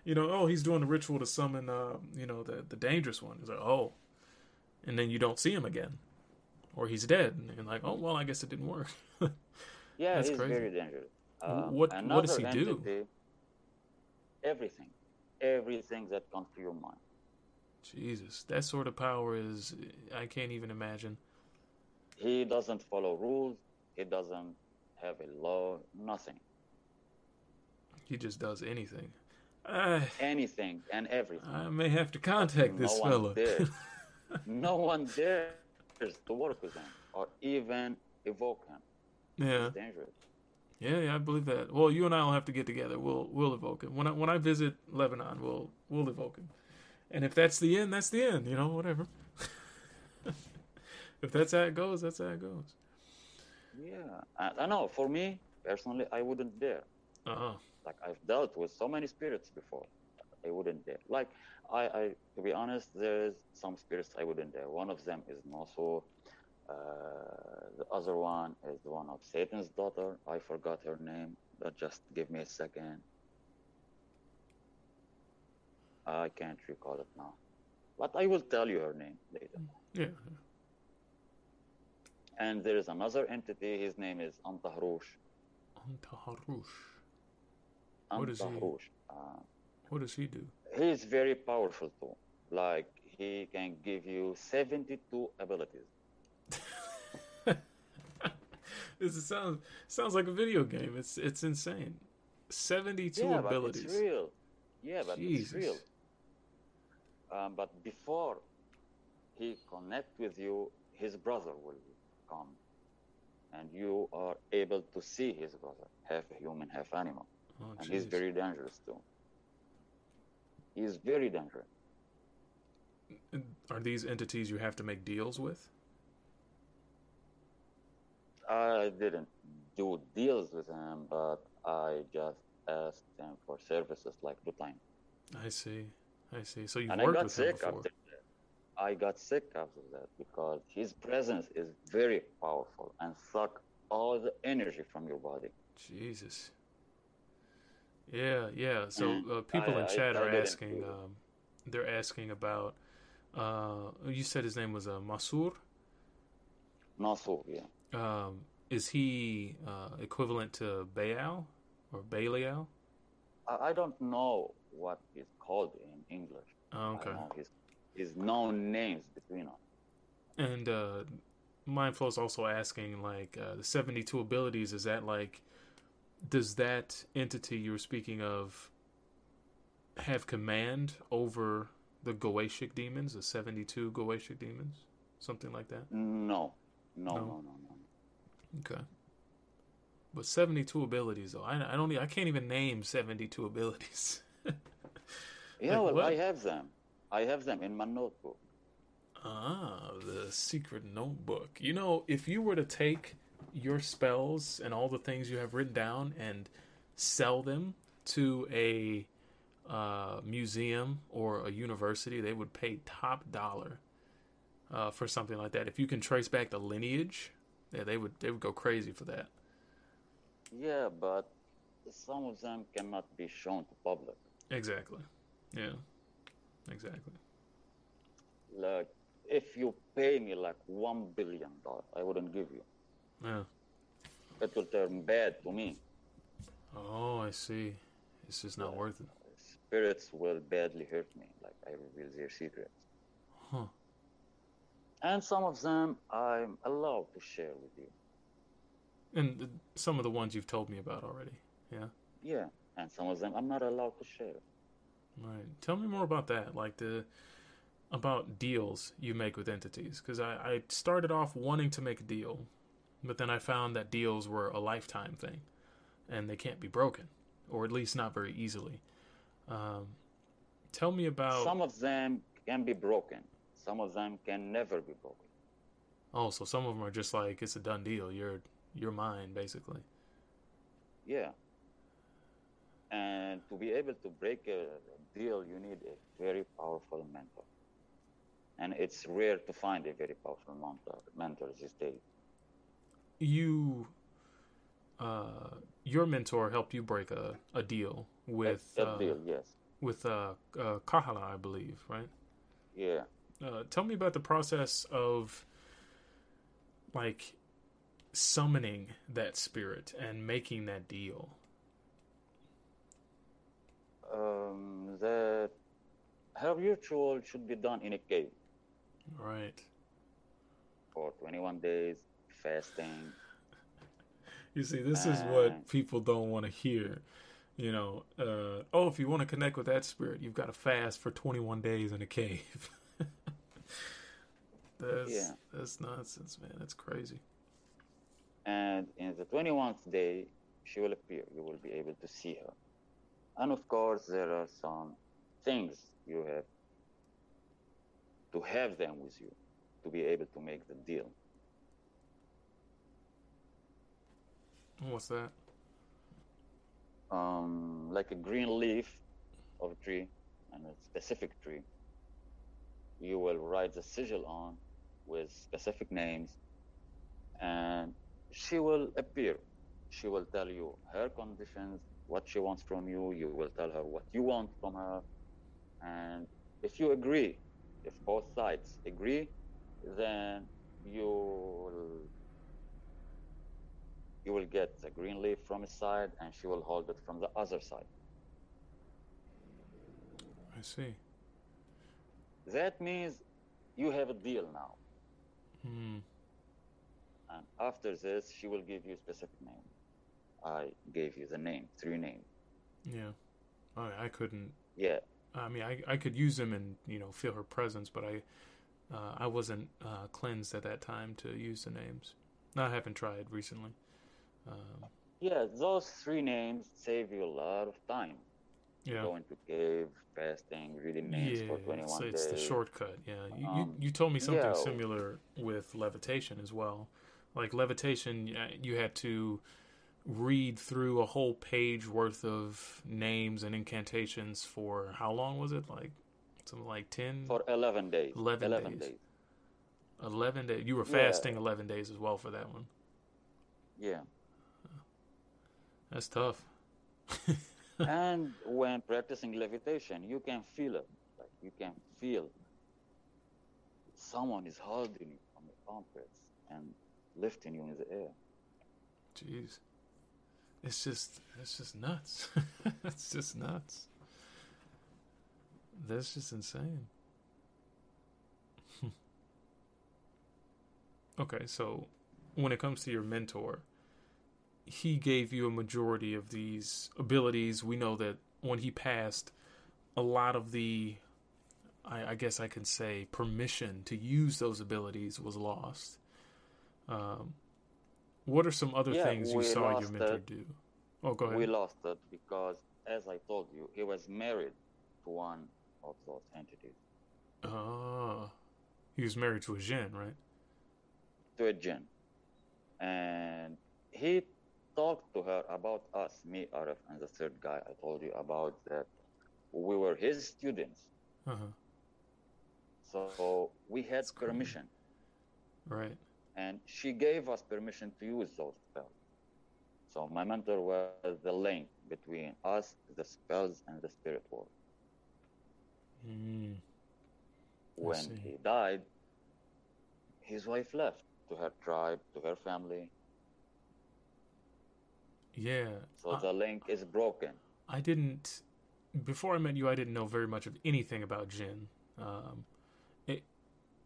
you know, oh, he's doing the ritual to summon, uh, you know, the the dangerous one. He's like, oh, and then you don't see him again, or he's dead, and like, oh, well, I guess it didn't work. Yeah, That's he's crazy. very dangerous. Um, what- what does he do? Everything, everything that comes to your mind. Jesus, that sort of power is, I can't even imagine. He doesn't follow rules. He doesn't have a law. Nothing. He just does anything. I, Anything and everything. I may have to contact this no dares. no one dares to work with him or even evoke him. yeah. It's dangerous. Yeah, yeah, I believe that. Well, you and I will have to get together. We'll we'll evoke him when I when I visit Lebanon. We'll we'll evoke him, and if that's the end, that's the end. You know, whatever. if that's how it goes, that's how it goes. Yeah, I, I know. For me personally, I wouldn't dare. Uh huh. Like I've dealt with so many spirits before, I wouldn't dare. Like I, I to be honest, there's some spirits I wouldn't dare. One of them is Noso. Uh, the other one is the one of Satan's daughter. I forgot her name, but just give me a second. I can't recall it now, but I will tell you her name later. Yeah. And there is another entity. His name is Antahrush. Antaharush. What is he? Uh, What does he do? He's very powerful too. Like he can give you 72 abilities. this is, sounds sounds like a video game. It's it's insane. Seventy two yeah, abilities. but it's real. Yeah, but Jesus. it's real. Um, but before he connect with you, his brother will come, and you are able to see his brother, half human, half animal, Oh, and he's very dangerous too. He's very dangerous. Are these entities you have to make deals with? I didn't do deals with him, but I just asked him for services like two times. I see. I see. So you've and I worked got with him sick before. after that. I got sick after that because his presence is very powerful and suck all the energy from your body. Jesus. Yeah, yeah. So uh, people I- in chat I are didn't asking. Um, they're asking about. Uh, you said his name was uh, Masur. Nasur, yeah. Um, is he uh, equivalent to Baal or Belial? I, I don't know what he's called in English. Oh, okay. his, his known names between us. And uh, is also asking, like, uh, the 72 abilities, is that like, does that entity you were speaking of have command over the Goetic demons, the seventy-two Goetic demons, something like that. No, no, No? no, no, no. Okay. But seventy-two abilities, though. I, I don't. I can't even name seventy-two abilities. Yeah, Like well, what? I have them. I have them in my notebook. Ah, the secret notebook. You know, if you were to take your spells and all the things you have written down and sell them to a uh, museum or a university, they would pay top dollar uh, for something like that. If you can trace back the lineage, yeah, they would they would go crazy for that. Yeah, but some of them cannot be shown to public. Exactly. Yeah. Exactly. Like, if you pay me like one billion dollars, I wouldn't give you. Yeah. That will turn bad to me. Oh, I see. It's just not worth it. Spirits will badly hurt me, like I reveal their secrets. Huh. And some of them I'm allowed to share with you. And th- some of the ones you've told me about already. Yeah. Yeah, and some of them I'm not allowed to share. Right. Tell me more about that. Like the about deals you make with entities. Because I, I started off wanting to make a deal, but then I found that deals were a lifetime thing, and they can't be broken, or at least not very easily. Um, tell me about. Some of them can be broken. Some of them can never be broken. Oh, so some of them are just like it's a done deal. You're you're mine, basically. Yeah. And to be able to break a deal, you need a very powerful mentor. And it's rare to find a very powerful mentor, mentor these days. You, uh, your mentor helped you break a, a deal with that uh, deal, yes. with uh, uh, Kahala, I believe, right? Yeah. Uh, tell me about the process of like summoning that spirit and making that deal. Um, the her ritual should be done in a cave Right. for 21 days, fasting. You see, this is what people don't want to hear. You know, uh, oh, if you want to connect with that spirit, you've got to fast for 21 days in a cave. that's Yeah. that's nonsense, man. That's crazy. And in the 21st day, she will appear. You will be able to see her. And of course, there are some things you have to have them with you to be able to make the deal. What's that? Um, like a green leaf of a tree and a specific tree. You will write the sigil on with specific names, and she will appear. She will tell you her conditions, what she wants from you. You will tell her what you want from her. And if you agree, if both sides agree, then you will you will get the green leaf from his side and she will hold it from the other side. I see. That means you have a deal now. Hmm. And after this, she will give you a specific name. I gave you the name, three names. Yeah. I I couldn't. Yeah, I mean, I I could use them and you know feel her presence, but I uh, I wasn't uh, cleansed at that time to use the names. I haven't tried recently. Um, yeah, those three names save you a lot of time. yeah. Going to cave, fasting, reading names yeah, for 21 it's, days. it's the shortcut. Yeah, you, Um, you you told me something yeah. similar with levitation as well. Like levitation, you had to read through a whole page worth of names and incantations for how long was it? Like something like 10, For 11 days. 11 11 days. days. 11 days. You were Yeah. fasting 11 days as well for that one. Yeah. That's tough. and when practicing levitation, you can feel it. Like you can feel someone is holding you from the armpits and lifting you in the air. Jeez. It's just it's just nuts. it's just nuts. That's just insane. okay, so when it comes to your mentor, he gave you a majority of these abilities. We know that when he passed, a lot of the I, I guess I can say permission to use those abilities was lost. Um, what are some other Yeah, things you saw your mentor it. do? Oh, go ahead. We lost it because, as I told you, he was married to one of those entities, Oh, he was married to a Jinn, right? to a jinn. And he talked to her about us, me, Arif, and the third guy I told you about that we were his students. Uh huh. So we had That's permission. Right. and she gave us permission to use those spells. So my mentor was the link between us, the spells, and the spirit world. Mm. When he died, his wife left to her tribe, to her family. Yeah. So I- the link is broken. I didn't before I met you. I didn't know very much of anything about Jin. Um, it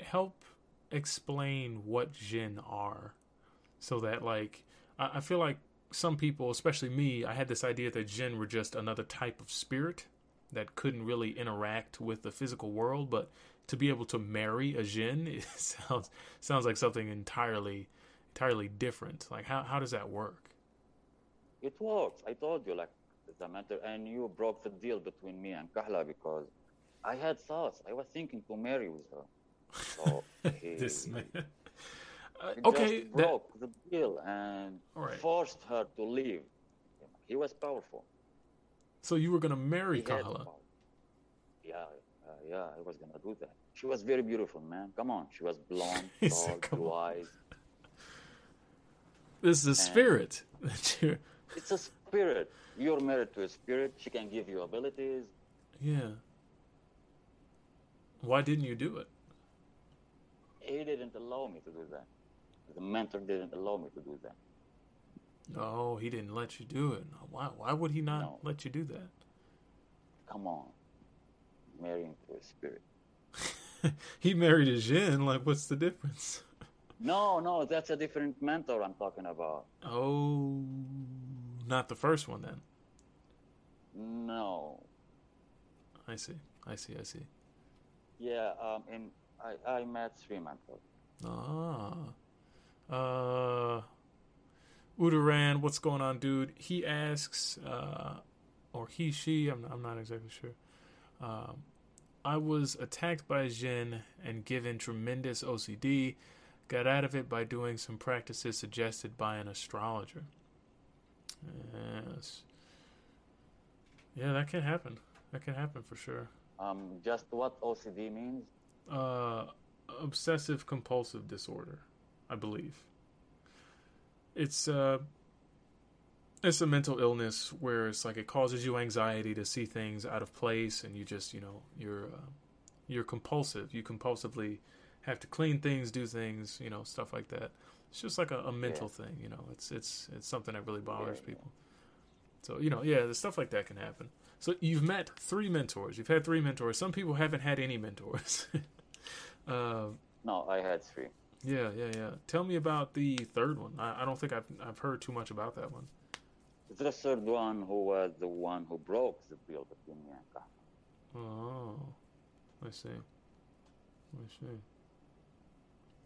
help explain what Jin are, so that like I, I feel like some people, especially me, I had this idea that Jin were just another type of spirit that couldn't really interact with the physical world, but to be able to marry a Jin it sounds sounds like something entirely entirely different. Like how how does that work? It works. I told you, like the mentor, and you broke the deal between me and Kahla because I had thoughts. I was thinking to marry with her. So he, this man. Uh, He okay, just that, broke the deal and right. forced her to leave. He was powerful. so you were gonna marry He Kahala. Yeah, uh, yeah, I was gonna do that. She was very beautiful, man. Come on, she was blonde, tall, blue on." eyes. This is a spirit. that you're- It's a spirit. You're married to a spirit. She can give you abilities. yeah. Why didn't you do it? He didn't allow me to do that. The mentor didn't allow me to do that. Oh, he didn't let you do it. Why? Why would he not No. let you do that? Come on, marrying to a spirit. he married a Jin. Like, what's the difference? No, no, that's a different mentor I'm talking about. Oh, not the first one then. No, I see. I see. I see. yeah, um, and I, I met three mentors. Ah. Uh Udaran, what's going on, dude? He asks, uh or he, she, I'm I'm not exactly sure. Um I was attacked by a Jin and given tremendous OCD. Got out of it by doing some practices suggested by an astrologer. Yes. Yeah, that can happen. That can happen for sure. Um, just what OCD means? uh, obsessive compulsive disorder, I believe. It's uh, it's a mental illness where it's like it causes you anxiety to see things out of place, and you just you know you're uh, you're compulsive. You compulsively have to clean things, do things, you know, stuff like that. It's just like a, a mental thing, you know. It's it's it's something that really bothers Yeah, yeah. people. So you know, yeah, the stuff like that can happen. So you've met three mentors. You've had three mentors. Some people haven't had any mentors. uh, No, I had three. yeah, yeah, yeah. Tell me about the third one. I, I don't think I've I've heard too much about that one. The third one, who was the one who broke the deal between me and. Oh, I see. I see.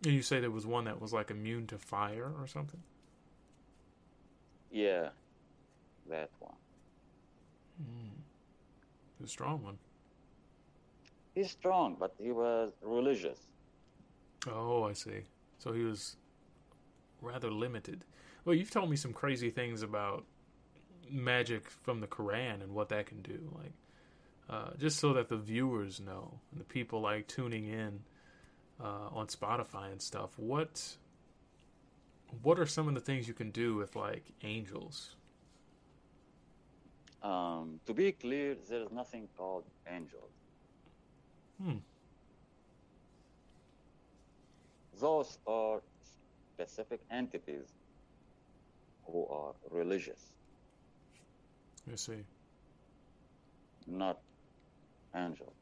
And you say there was one that was like immune to fire or something. Yeah, that one. Mm. A strong one. He's strong, but he was religious. Oh, I see. So he was rather limited. Well, you've told me some crazy things about magic from the Quran and what that can do. Like, uh, just so that the viewers know and the people like tuning in uh, on Spotify and stuff. What what are some of the things you can do with like angels? Um, to be clear, there is nothing called angels. Hmm. Those are specific entities who are religious, I see. not angels.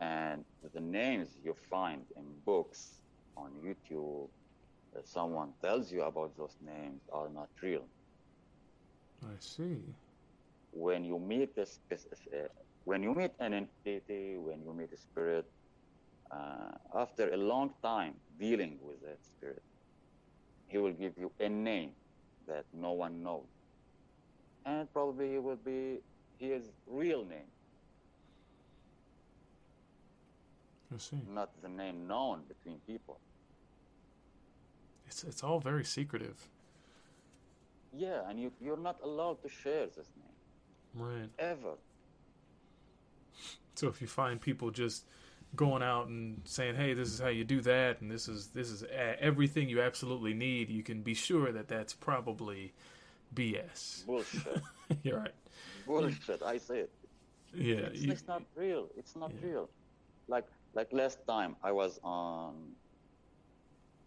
And the names you find in books on YouTube, that someone tells you about those names are not real. I see. when you meet spec- a when you meet an entity, when you meet a spirit, uh, after a long time dealing with that spirit, he will give you a name that no one knows. And probably it will be his real name, I see. Not the name known between people. It's it's all very secretive. Yeah, and you, you're not allowed to share this name, Right. ever. So if you find people just going out and saying, "Hey, this is how you do that," and this is this is everything you absolutely need, you can be sure that that's probably BS. Bullshit. You're right. Bullshit, I say it. Yeah. it's, you- it's not real. It's not Yeah. real. Like like last time I was on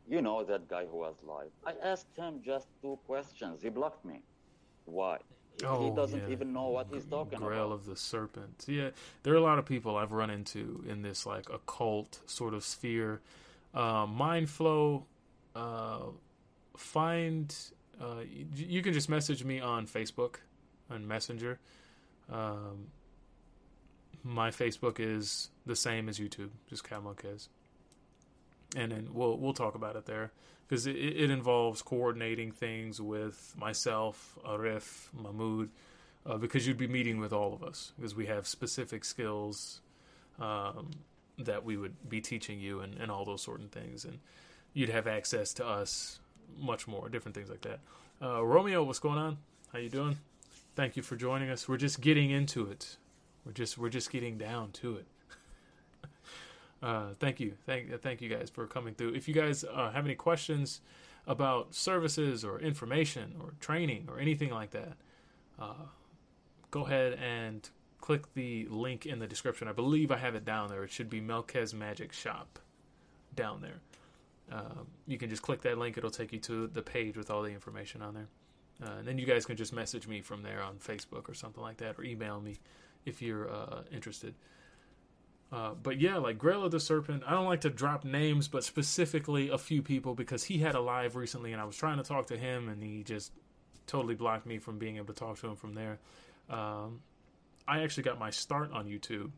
you know that guy who was live. I asked him just two questions. He blocked me. Why? He, he Oh, doesn't yeah. even know what he's talking about. Grail about. of the Serpent. Yeah, there are a lot of people I've run into in this like occult sort of sphere. Uh, Mind Flow, uh, find. Uh, you, you can just message me on Facebook, on Messenger. Um, my Facebook is the same as YouTube, just Cal Melkez. And then we'll we'll talk about it there because it, it involves coordinating things with myself, Arif, Mahmoud, uh, because you'd be meeting with all of us because we have specific skills um, that we would be teaching you and, and all those sort of things, and you'd have access to us much more, different things like that. Uh, Romeo, what's going on? How you doing? Thank you for joining us. We're just getting into it. We're just we're just getting down to it. Uh, thank you, thank thank you guys for coming through. If you guys uh, have any questions about services or information or training or anything like that, uh, go ahead and click the link in the description. I believe I have it down there. It should be Melkez Magic Shop down there. Um, you can just click that link. It'll take you to the page with all the information on there. Uh, and then you guys can just message me from there on Facebook or something like that, or email me if you're uh, interested. Uh, but yeah, like Grail of the Serpent, I don't like to drop names, but specifically a few people because he had a live recently and I was trying to talk to him and he just totally blocked me from being able to talk to him from there. Um, I actually got my start on YouTube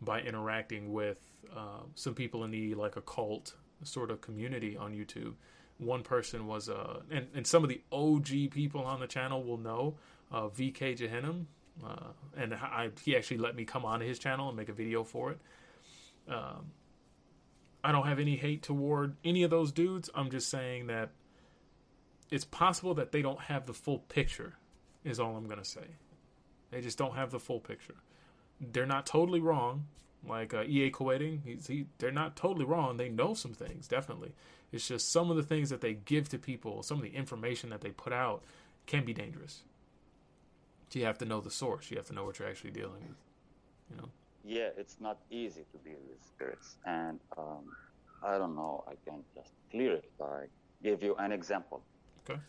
by interacting with uh, some people in the like occult sort of community on YouTube. One person was, uh, and, and some of the OG people on the channel will know uh, VK Jehannum. Uh, and I, he actually let me come on his channel and make a video for it. Um, I don't have any hate toward any of those dudes. I'm just saying that it's possible that they don't have the full picture, is all I'm going to say. They just don't have the full picture. They're not totally wrong. Like uh, EA Koetting, he's, he, they're not totally wrong. They know some things, definitely. It's just some of the things that they give to people, some of the information that they put out can be dangerous. You have to know the source. You have to know what you're actually dealing with. You know. Yeah, it's not easy to deal with spirits. And um, I don't know, I can just clear it by give you an example. Okay.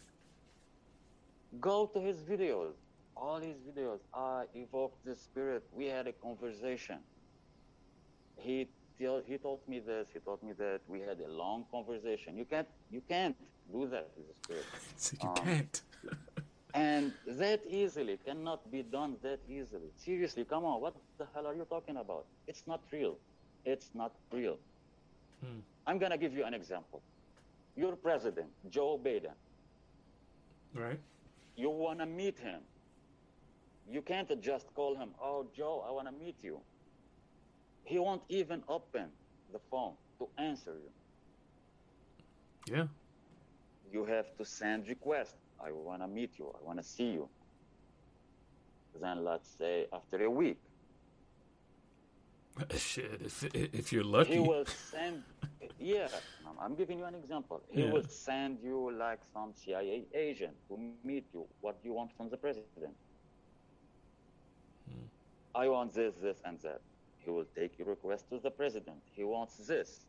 Go to his videos. All his videos. I evoked the spirit. We had a conversation. He tell, he told me this. He told me that. We had a long conversation. You can't you can't do that with the spirit. You Um, can't. And that easily cannot be done that easily. Seriously, come on, what the hell are you talking about? It's not real. It's not real. Hmm. I'm gonna give you an example. Your president, Joe Biden, Right. you wanna meet him. You can't just call him, oh Joe, I wanna meet you. He won't even open the phone to answer you. Yeah. You have to send request. I want to meet you. I want to see you. Then let's say after a week, Shit. If if you're lucky. he will send. Yeah, I'm- giving you an example. He Yeah. will send you like some CIA agent to meet you. What do you want from the president? Hmm. I want this, this, and that. He will take your request to the president. He wants this.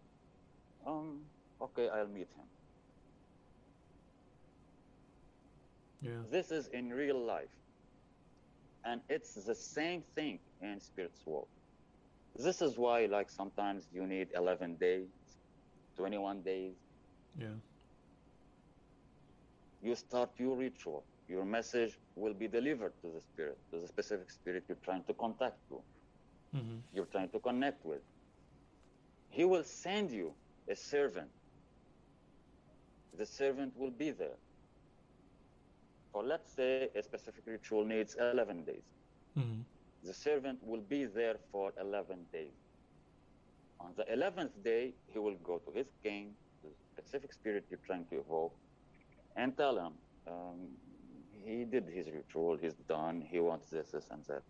Um. Okay, I'll meet him. Yeah. This is in real life. And it's the same thing in spirits world. This is why, like, sometimes you need 11 days, 21 days. Yeah. You start your ritual. Your message will be delivered to the spirit, to the specific spirit you're trying to contact to. hmm you're trying to connect with. He will send you a servant. The servant will be there. For let's say a specific ritual needs 11 days. hmm The servant will be there for 11 days. On the 11th day, he will go to his king, the specific spirit you're trying to evoke, and tell him, um, he did his ritual, he's done, he wants this, this, and that.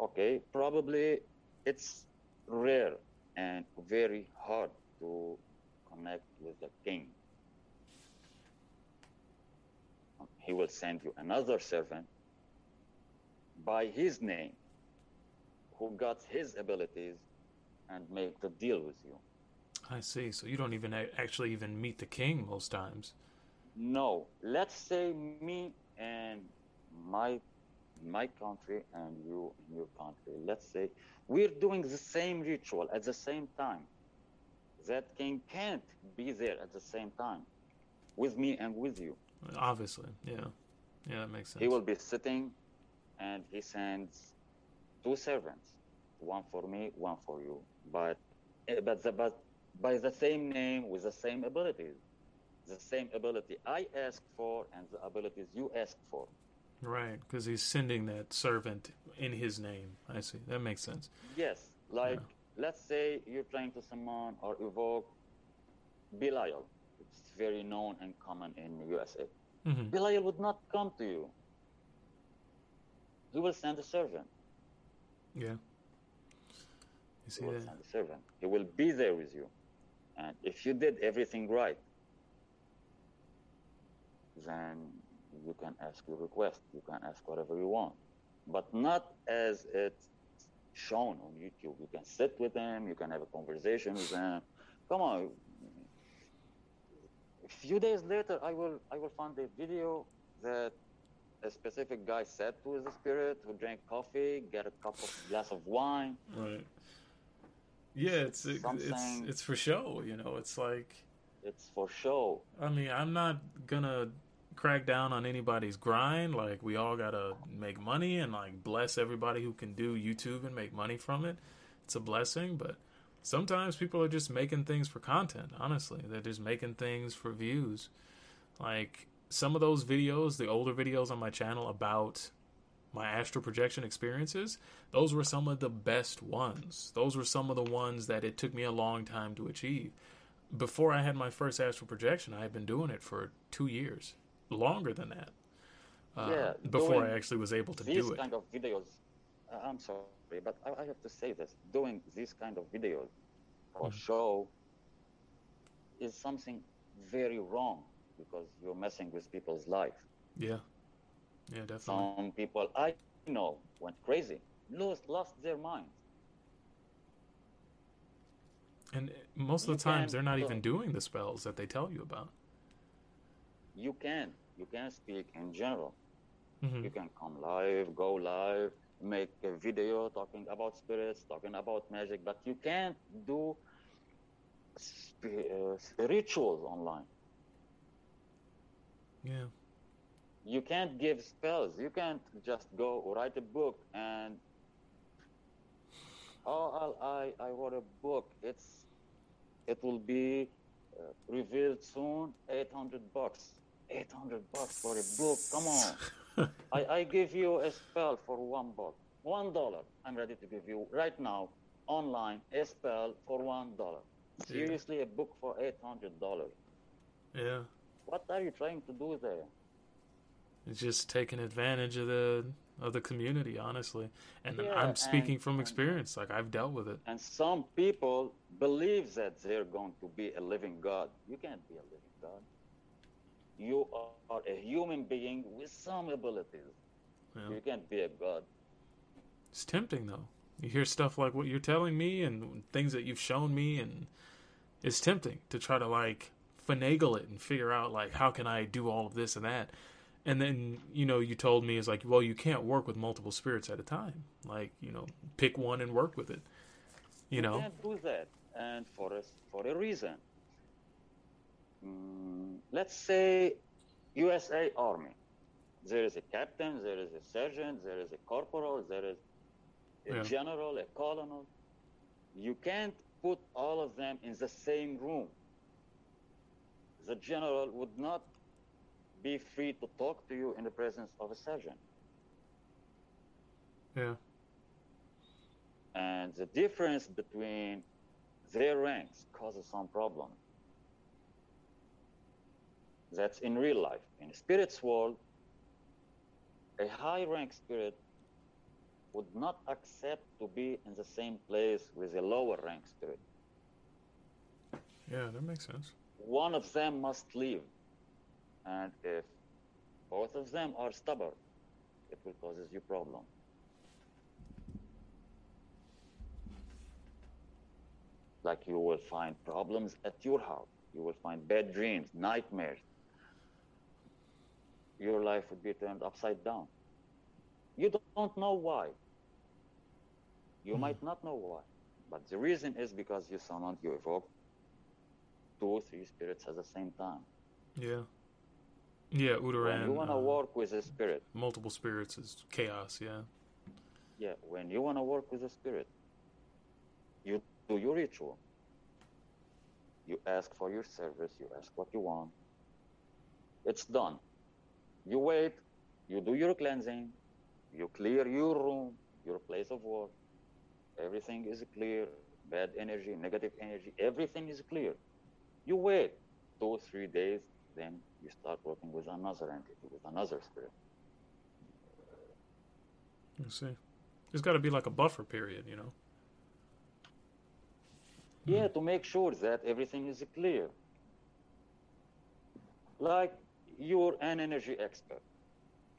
Okay, probably it's rare and very hard to connect with the king. He will send you another servant by his name who got his abilities and make the deal with you. I see. So you don't even actually even meet the king most times. No, let's say me and my my country and you in your country. Let's say we're doing the same ritual at the same time. That king can't be there at the same time with me and with you. Obviously, yeah, yeah, that makes sense. He will be sitting and he sends two servants, one for me, one for you. But eh, but the, but by the same name with the same abilities. The same ability I ask for and the abilities you ask for. Right, because he's sending that servant in his name. I see. That makes sense. Yes, like let's say you're trying to summon or evoke Belial. It's very known and common in USA. hmm Belial would not come to you. He will send a servant. Yeah. You see He will that? send a servant. He will be there with you. And if you did everything right, then you can ask your request. You can ask whatever you want. But not as it's shown on YouTube. You can sit with them, you can have a conversation with them. Come on. A few days later I will I will find a video that a specific guy said to the spirit who drank coffee, get a cup of glass of wine, Right. Yeah, it's it, it's it's for show. You know, it's like it's for show. I mean, I'm not gonna crack down on anybody's grind. Like we all gotta make money and like bless everybody who can do YouTube and make money from it. It's a blessing, but sometimes people are just making things for content. Honestly, they're just making things for views. Like some of those videos, the older videos on my channel about my astral projection experiences, those were some of the best ones. Those were some of the ones that it took me a long time to achieve. Before I had my first astral projection, I had been doing it for two years, longer than that. Uh, Yeah, before I actually was able to do it. kind of videos, uh, I'm sorry, but I, I have to say this: doing this kind of videos for Mhm. show is something very wrong because you're messing with people's life. Yeah, yeah, definitely. Some people I know went crazy, lost lost their minds. And most of the times, they're not even doing the spells that they tell you about. You can you can speak in general. hmm You can come live, go live, make a video talking about spirits, talking about magic, but you can't do sp- uh, rituals online. Yeah, You can't give spells. You can't just go write a book and oh, I'll, I I wrote a book. It's it will be uh, revealed soon. Eight hundred bucks. Eight hundred bucks for a book. Come on. I, I give you a spell for one buck. One dollar. I'm ready to give you right now online a spell for one dollar. Seriously, a book for eight hundred dollars. yeah. What are you trying to do there? It's just taking advantage of the of the community, honestly. And Yeah, I'm speaking and- from experience. Like I've dealt with it. And some people believe that they're going to be a living God. You can't be a living God. You are a human being with some abilities. Yeah. You can't be a God. It's tempting though. You hear stuff like what you're telling me and things that you've shown me, and it's tempting to try to like finagle it and figure out like how can I do all of this and that. And then you know you told me is like well you can't work with multiple spirits at a time. Like you know pick one and work with it. You know can't do that, and for a, for a reason. Mm, let's say USA Army. There is a captain, there is a sergeant, there is a corporal, there is a Yeah. general, a colonel. You can't put all of them in the same room. The general would not be free to talk to you in the presence of a sergeant. Yeah. And the difference between their ranks causes some problem. That's in real life. In the spirit's world, a high rank spirit would not accept to be in the same place with a lower rank spirit. Yeah, that makes sense. One of them must leave. And if both of them are stubborn, it will causes you problem. Like you will find problems at your house. You will find bad dreams, nightmares. Your life would be turned upside down. You don't know why. You Mhm. might not know why. But the reason is because you summoned, you evoked two or three spirits at the same time. Yeah. Yeah, Uteran. when you want to uh, work with a spirit, multiple spirits is chaos. Yeah. yeah, when you want to work with a spirit, you do your ritual. You ask for your service, you ask what you want. It's done. You wait, you do your cleansing, you clear your room, your place of work. Everything is clear, bad energy, negative energy, everything is clear. You wait two, three days, then you start working with another entity, with another spirit. You see, there's got to be like a buffer period, you know. Yeah, to make sure that everything is clear. Like you're an energy expert.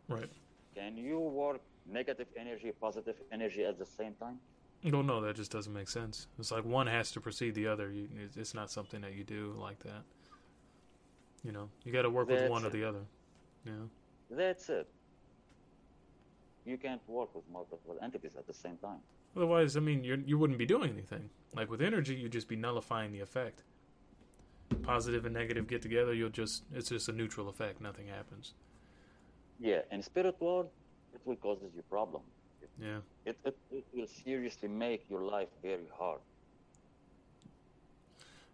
Right. Can you work negative energy, positive energy at the same time? No, no, that just doesn't make sense. It's like one has to precede the other. You, it's- not something that you do like that. You know, you got to work with That's one or the other. Yeah. That's it. You can't work with multiple entities at the same time. Otherwise, I mean, you you wouldn't be doing anything. Like with energy, you'd just be nullifying the effect. Positive and negative get together, you'll just it's just a neutral effect. Nothing happens. Yeah, and spirit world, it will causes you problem. Yeah. It, it, it will seriously make your life very hard.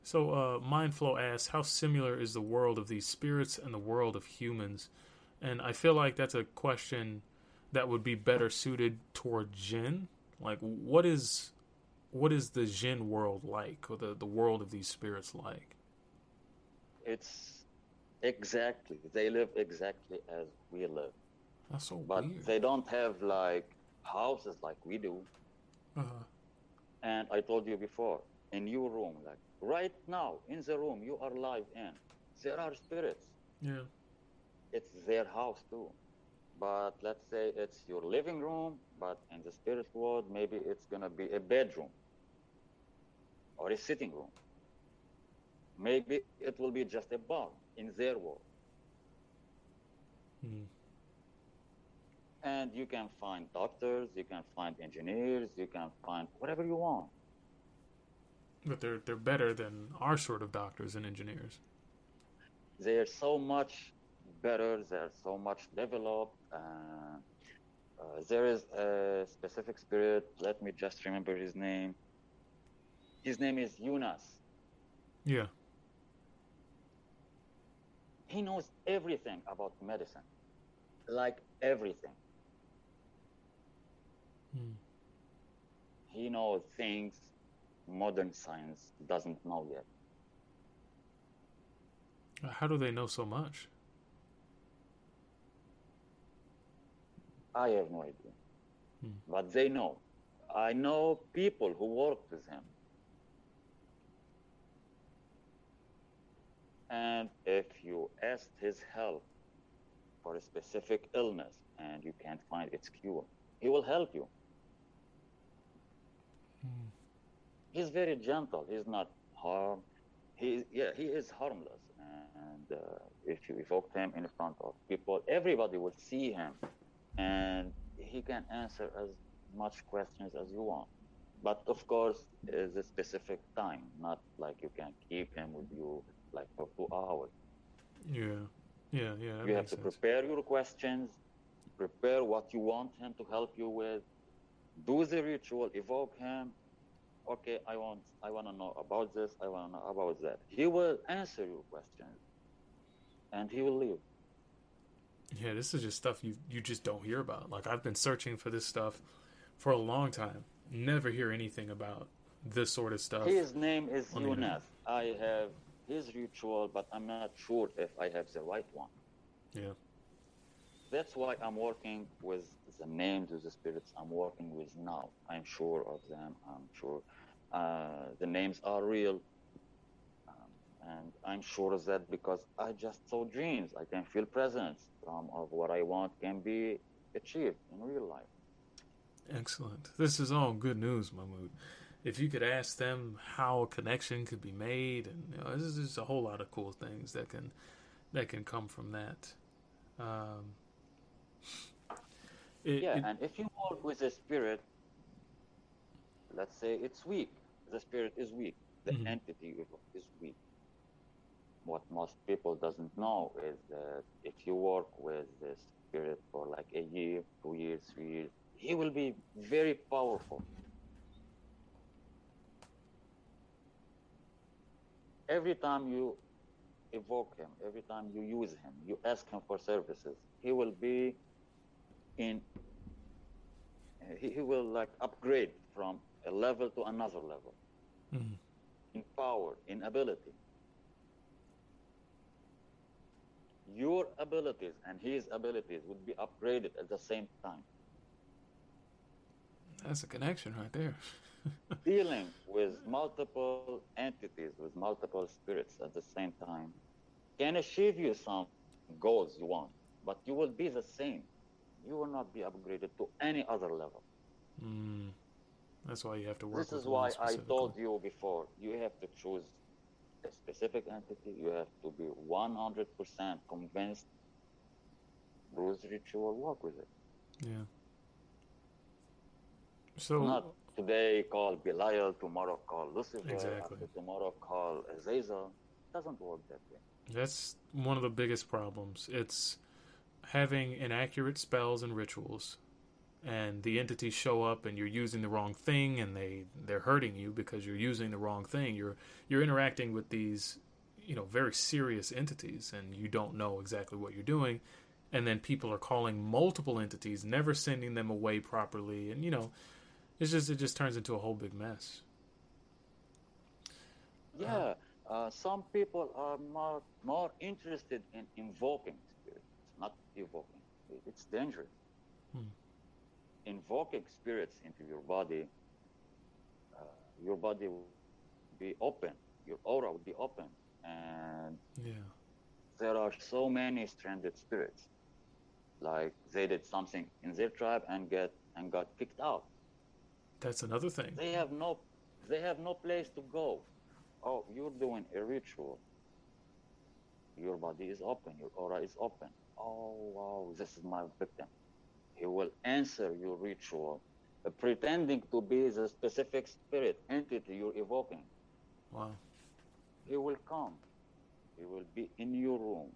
So, uh, Mindflow asks, how similar is the world of these spirits and the world of humans? And I feel like that's a question that would be better suited toward Jinn. Like, what is what is the Jinn world like, or the, the world of these spirits like? It's exactly, they live exactly as we live. That's so But weird. they don't have like houses like we do. uh-huh. And I told you before, in your room, like right now, in the room you are live in, there are spirits. Yeah. It's their house too. But let's say it's your living room, but in the spirit world, maybe it's gonna be a bedroom or a sitting room. Maybe it will be just a bar in their world. Hmm. And you can find doctors, you can find engineers, you can find whatever you want. But they're they're better than our sort of doctors and engineers. they're so much better, they're so much developed. Uh, uh, there is a specific spirit, let me just remember his name. His name is Yunus. Yeah. He knows everything about medicine, like everything. Hmm. He knows things modern science doesn't know yet. How do they know so much? I have no idea. Hmm. But they know. I know people who worked with him. And if you asked his help for a specific illness and you can't find its cure, he will help you. Hmm. He's very gentle. He's not harm. He yeah, he is harmless. And uh, if you evoke him in front of people, everybody will see him, and he can answer as much questions as you want. But of course, is a specific time, not like you can keep him with you like for two hours. Yeah. Yeah, yeah. You have to sense. prepare your questions, prepare what you want him to help you with, do the ritual, evoke him. Okay, I want I want to know about this. I want to know about that. He will answer your questions, and he will leave. Yeah, this is just stuff you you just don't hear about. Like I've been searching for this stuff for a long time. Never hear anything about this sort of stuff. His name is on the internet. Yunus. I have his ritual, but I'm not sure if I have the right one. Yeah. That's why I'm working with the names of the spirits I'm working with now. I'm sure of them. I'm sure uh, the names are real. Um, and I'm sure of that because I just saw dreams. I can feel presence from of what I want can be achieved in real life. Excellent. This is all good news, Mahmoud. If you could ask them how a connection could be made, and you know, this is just a whole lot of cool things that can that can come from that. Um, it- yeah, it- and if you work with a spirit, let's say it's weak, the spirit is weak, the Mhm. entity is weak. What most people doesn't know is that if you work with the spirit for like a year, two years, three years, he will be very powerful. Every time you evoke him, every time you use him, you ask him for services, he will be in he, he will like upgrade from a level to another level Mhm. in power in ability your abilities and his abilities would be upgraded at the same time that's a connection right there. dealing with multiple entities with multiple spirits at the same time can achieve you some goals you want but you will be the same you will not be upgraded to any other level Mm. That's why you have to work. This with is why I told you before, you have to choose a specific entity. You have to be 100% convinced. Bruce ritual, work with it. Yeah. So Not today call Belial, tomorrow call Lucifer, Exactly. after tomorrow call Azazel. doesn't work that way. That's one of the biggest problems. It's having inaccurate spells and rituals, and the entities show up, and you're using the wrong thing, and they they're hurting you because you're using the wrong thing. You're you're interacting with these, you know, very serious entities, and you don't know exactly what you're doing. And then people are calling multiple entities, never sending them away properly, and you know, it's just it just turns into a whole big mess. Yeah, uh, some people are more, more interested in invoking spirits, not evoking. It's dangerous. Hmm. Invoking spirits into your body, uh, your body will be open, your aura will be open, and Yeah. there are so many stranded spirits. Like they did something in their tribe and get and got kicked out. That's another thing. They have no, they have no place to go. Oh, you're doing a ritual. Your body is open. Your aura is open. Oh wow, this is my victim. He will answer your ritual, uh, pretending to be the specific spirit entity you're evoking. Wow. He will come. He will be in your room.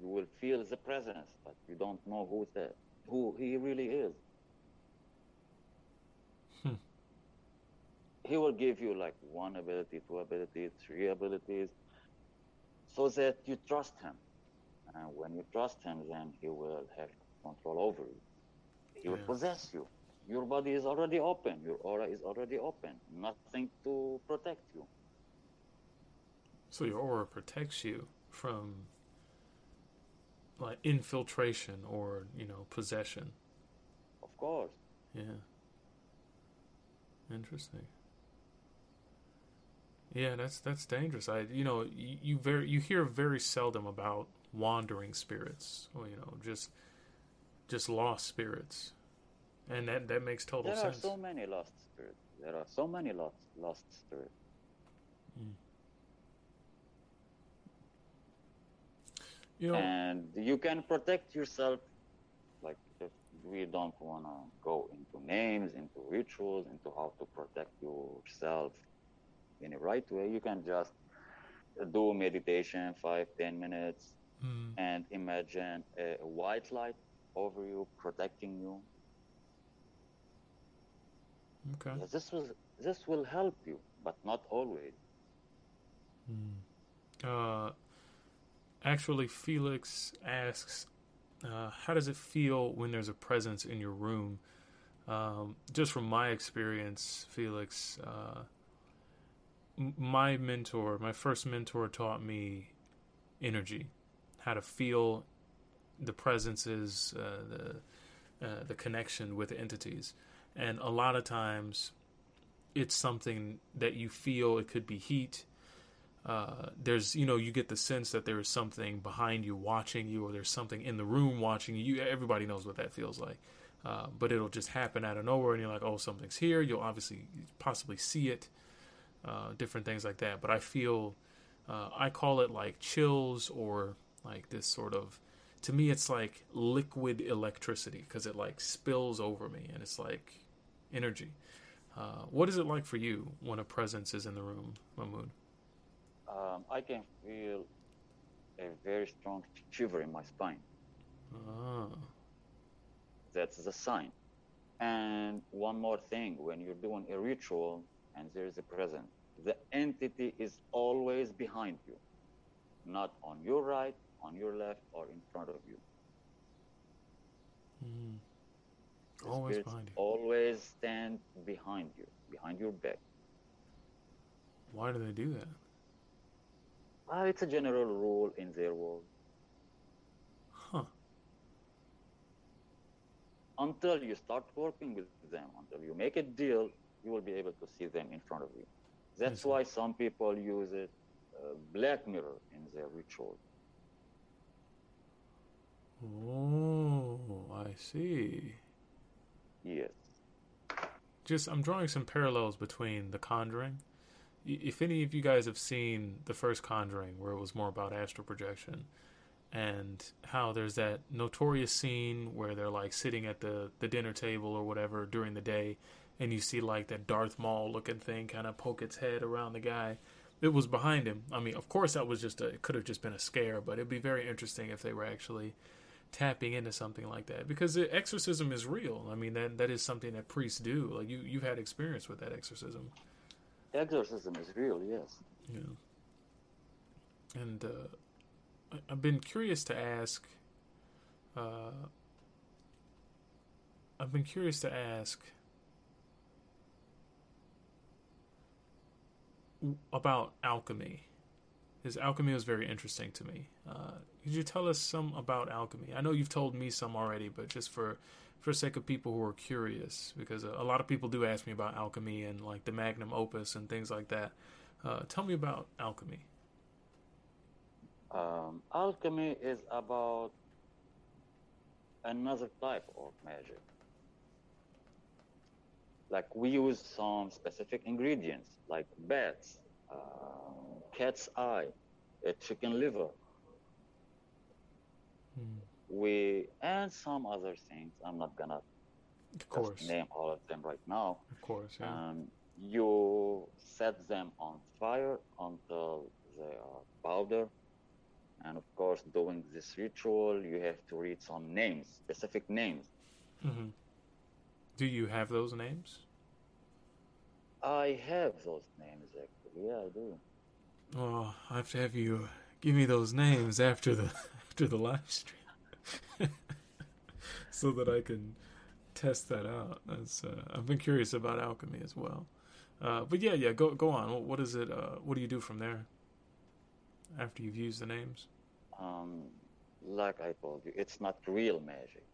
You will feel the presence, but you don't know who's there, who he really is. Hmm. He will give you like one ability, two abilities, three abilities, so that you trust him. And when you trust him, then he will have control over you. He will possess you. Your body is already open. Your aura is already open. Nothing to protect you. So your aura protects you from like infiltration or, you know, possession. Of course. Yeah. Interesting. Yeah, that's that's dangerous. I you know, you, you very you hear very seldom about wandering spirits or you know, just just lost spirits. And that that makes total There are sense. so many lost spirits. There are so many lost lost spirits. Hmm. you know, and you can protect yourself like if we don't want to go into names into rituals into how to protect yourself in a right way you can just do meditation five ten minutes mm, and imagine a white light over you protecting you Okay. Yeah, this was this will help you, but not always. Uh, actually, Felix asks, uh, "How does it feel when there's a presence in your room?" Um, just from my experience, Felix, uh, my mentor, my first mentor, taught me energy, how to feel the presences, uh, the uh, the connection with entities, and a lot of times, it's something that you feel. It could be heat. Uh, there's you know you get the sense that there is something behind you watching you or there's something in the room watching you everybody knows what that feels like. Uh, but it'll just happen out of nowhere and you're like oh something's here. You'll obviously possibly see it uh, different things like that but i feel uh, i call it like chills or like this sort of to me it's like liquid electricity because it like spills over me and it's like energy uh, what is it like for you when a presence is in the room mahmoud Um, I can feel a very strong shiver in my spine. Ah. That's the sign. And one more thing, when you're doing a ritual and there is a present, the entity is always behind you, not on your right, on your left, or in front of you. Mm. Always behind you. Always stand behind you, behind your back. Why do they do that? Ah, it's a general rule in their world. Huh. Until you start working with them, until you make a deal, you will be able to see them in front of you. That's why some people use it, uh, black mirror in their ritual. Oh, I see. Yes. Just I'm drawing some parallels between The Conjuring. If any of you guys have seen the first Conjuring, where it was more about astral projection, and how there's that notorious scene where they're like sitting at the the dinner table or whatever during the day, and you see like that Darth Maul looking thing kind of poke its head around the guy. It was behind him. I mean, of course, that was just a. It could have just been a scare, but it'd be very interesting if they were actually tapping into something like that because the exorcism is real. I mean that that is something that priests do. Like you you've had experience with that exorcism. Exorcism is real, yes. Yeah. And uh, I've been curious to ask. Uh, I've been curious to ask about alchemy. His alchemy was very interesting to me. Uh, could you tell us some about alchemy? I know you've told me some already, but just for for sake of people who are curious, because a, a lot of people do ask me about alchemy and like the magnum opus and things like that. Uh, tell me about alchemy. Um, alchemy is about another type of magic. Like we use some specific ingredients, like bats, um, cat's eye, a chicken liver. Hmm. We and some other things. I'm not gonna Of course, name all of them right now. of course, yeah. Um, you set them on fire until they are powder. And of course, doing this ritual, you have to read some names, specific names. hmm Do you have those names? I have those names actually. Yeah, I do. Oh, I have to have you give me those names after the after the live stream, so that I can test that out. That's uh, I've been curious about alchemy as well. Uh, but yeah, yeah, go go on. What, what is it? Uh, what do you do from there after you've used the names? Um, like I told you, it's not real magic.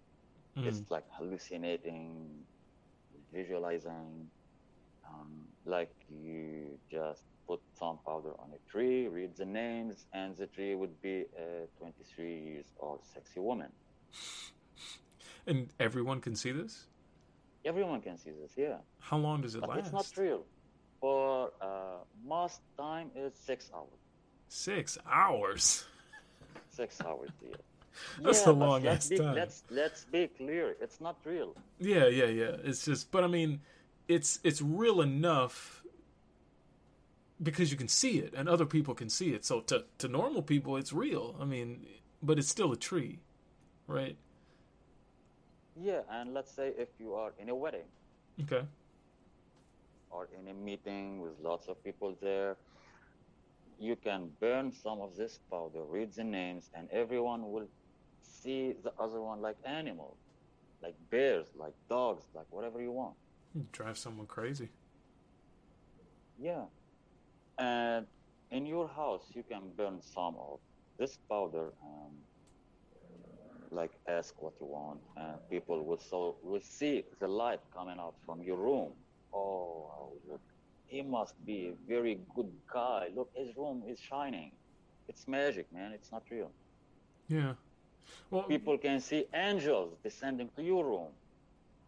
Mm. It's like hallucinating, visualizing. Um, like you just put some powder on a tree, read the names, and the tree would be a 23 years old sexy woman. And everyone can see this. Everyone can see this, yeah. How long does it But last? it's not real. For uh, most time, it's six hours. Six hours. Six hours, yeah. That's yeah, a long let's ass be, time. Let's let's be clear. It's not real. Yeah, yeah, yeah. It's just, but I mean, it's it's real enough because you can see it and other people can see it. So to to normal people, it's real. I mean, but it's still a tree, right? Yeah, and let's say if you are in a wedding, Okay. or in a meeting with lots of people there, you can burn some of this powder, read the names, and everyone will see the other one like animals, like bears, like dogs, like whatever you want. Drive someone crazy. Yeah. And in your house, you can burn some of this powder and like ask what you want, and people will so will see the light coming out from your room. Oh, look, he must be a very good guy. Look, his room is shining. It's magic, man. It's not real. Yeah. Well, People can see angels descending to your room.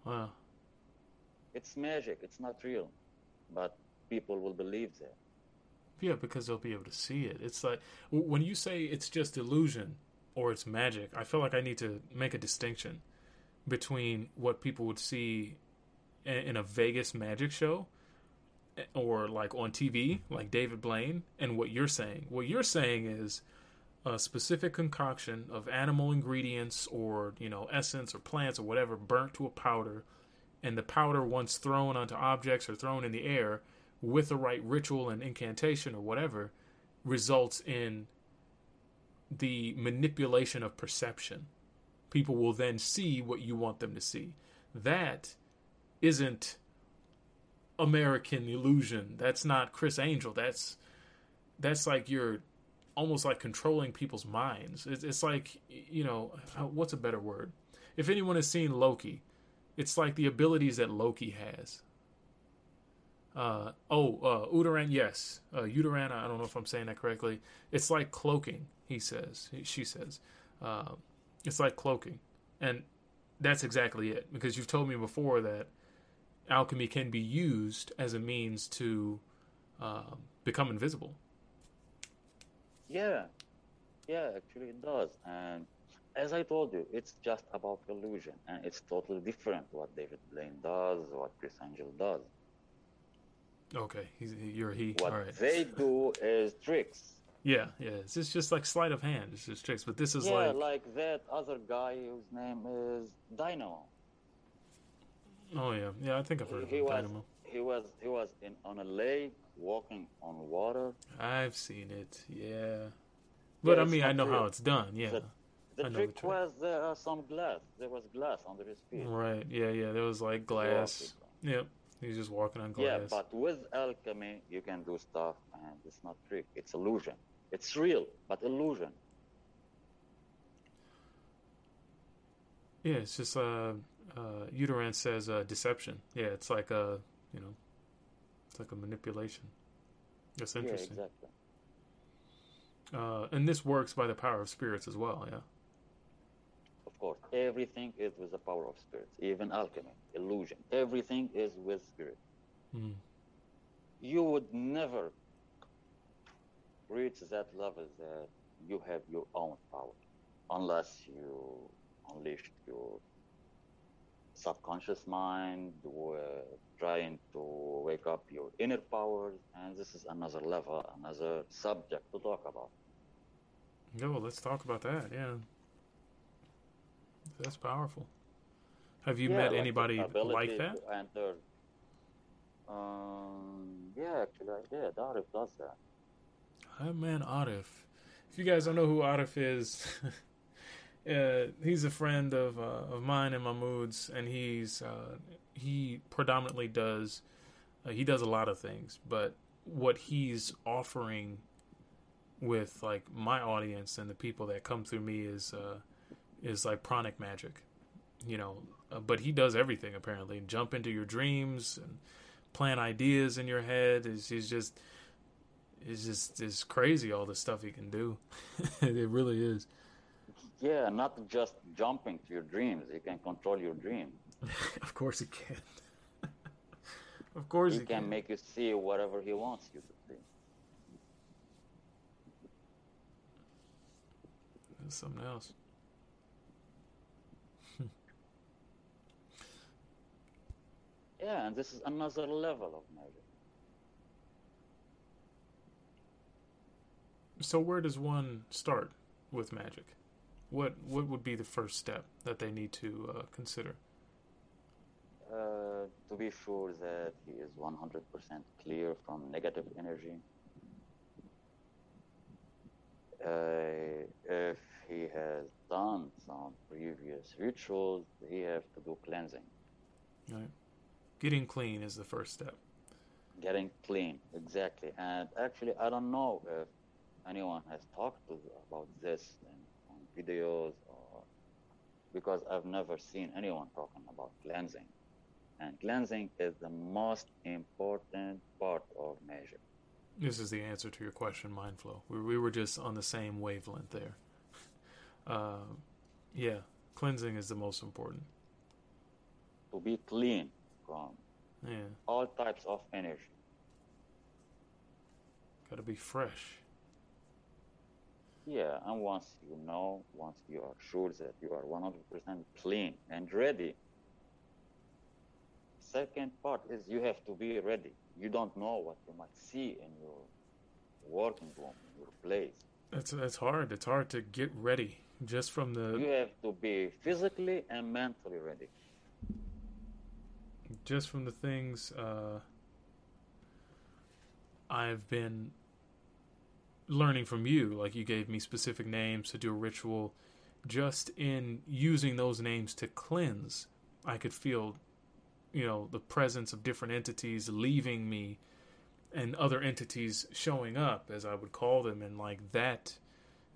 wow. It's magic. It's not real, but people will believe that. Yeah, because they'll be able to see it. It's like when you say it's just illusion or it's magic, I feel like I need to make a distinction between what people would see in, a Vegas magic show eh, or like on TV, like David Blaine, and what you're saying. What you're saying is a specific concoction of animal ingredients or, you know, essence or plants or whatever burnt to a powder, and the powder, once thrown onto objects or thrown in the air, with the right ritual and incantation or whatever results in the manipulation of perception. People will then see what you want them to see. That isn't American illusion. That's not Criss Angel. That's that's like you're almost like controlling people's minds. It's, it's like you know what's a better word? If anyone has seen Loki, it's like the abilities that Loki has. Uh, oh, uh, Uteran, yes. Uh, Uteran, I don't know if I'm saying that correctly. It's like cloaking, he says. She says. Uh, it's like cloaking. And that's exactly it. Because you've told me before that alchemy can be used as a means to uh, become invisible. Yeah, yeah, actually it does. And as I told you, it's just about illusion, and it's totally different what David Blaine does, what Criss Angel does. Okay, he's, you're he. What right. they do is tricks. Yeah, yeah. It's just, just like sleight of hand. It's just tricks. But this is yeah, like, like... that other guy whose name is Dynamo. oh yeah, yeah. I think I've heard of He him, was Dynamo. he was he was in on a lake walking on water. I've seen it. Yeah. But I mean, I know how it's done. Yeah. The, the trick the trick. was there are some glass. There was glass under his feet. Right. Yeah, yeah. There was like glass. Yep. He's just walking on glass. Yeah, but with alchemy, you can do stuff, and it's not trick. It's illusion. It's real, but illusion. Yeah, it's just uh, uh, Uteran says uh, deception. Yeah, it's like a, you know, it's like a manipulation. That's Yeah, interesting. exactly. uh, and this works by the power of spirits as well. Yeah. Of course, everything is with the power of spirits. Even alchemy, illusion, everything is with spirit. Mm. You would never reach that level that you have your own power, unless you unleashed your subconscious mind, uh, trying to wake up your inner powers, and this is another level, another subject to talk about. Yeah. Well, let's talk about that. Yeah. That's powerful. Have you Yeah, met like anybody like that? enter. Um, yeah, actually, I did. Arif does that. Hi, man, Arif. If you guys don't know who Arif is, uh, he's a friend of uh, of mine and Mahmoud's, and he's uh, he predominantly does uh, he does a lot of things, but what he's offering with like my audience and the people that come through me is uh, is like pranic magic, you know. Uh, but he does everything apparently. Jump into your dreams and plant ideas in your head. Is he's just it's just it's crazy all the stuff he can do. it really is. Yeah, not just jumping to your dreams. He can control your dream. of course he can. of course He can. he, can make you see whatever he wants you to see. That's something else. Yeah, and this is another level of magic. So where does one start with magic? What what would be the first step that they need to uh, consider? uh, to be sure that he is 100% clear from negative energy. Uh, if he has done some previous rituals, he have to do cleansing. Right. Getting clean is the first step. Getting clean, exactly. And actually, I don't know if anyone has talked to about this videos or because I've never seen anyone talking about cleansing. And cleansing is the most important part of magic. This is the answer to your question, Mindflow. We, we were just on the same wavelength there. Uh, yeah, cleansing is the most important. To be clean from Yeah, all types of energy. got to be fresh. Yeah, and once you know, once you are sure that you are 100% clean and ready, second part is you have to be ready. You don't know what you might see in your working room, your place. That's that's hard. It's hard to get ready just from the. You have to be physically and mentally ready. just from the things uh, I've been learning from you. Like you gave me specific names to do a ritual. Just in using those names to cleanse, I could feel, you know, the presence of different entities leaving me and other entities showing up, as I would call them, and like that,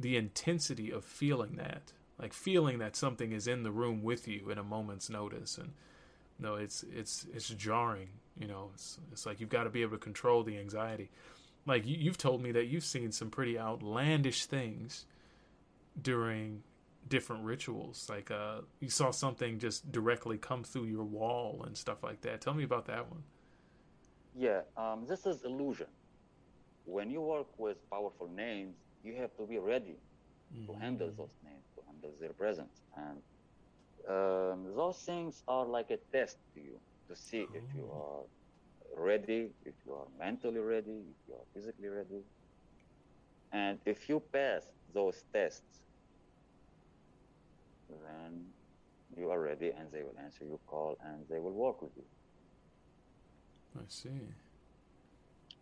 the intensity of feeling that, like feeling that something is in the room with you in a moment's notice, and no, it's it's it's jarring. You know, it's it's like you've got to be able to control the anxiety. Like you, you've told me that you've seen some pretty outlandish things during different rituals. Like uh, you saw something just directly come through your wall and stuff like that. Tell me about that one. Yeah, um, this is illusion. When you work with powerful names, you have to be ready to handle those names, to handle their presence. And um, those things are like a test to you to see if you are ready, if you are mentally ready, if you are physically ready. And if you pass those tests, then you are ready and they will answer your call and they will work with you. I see.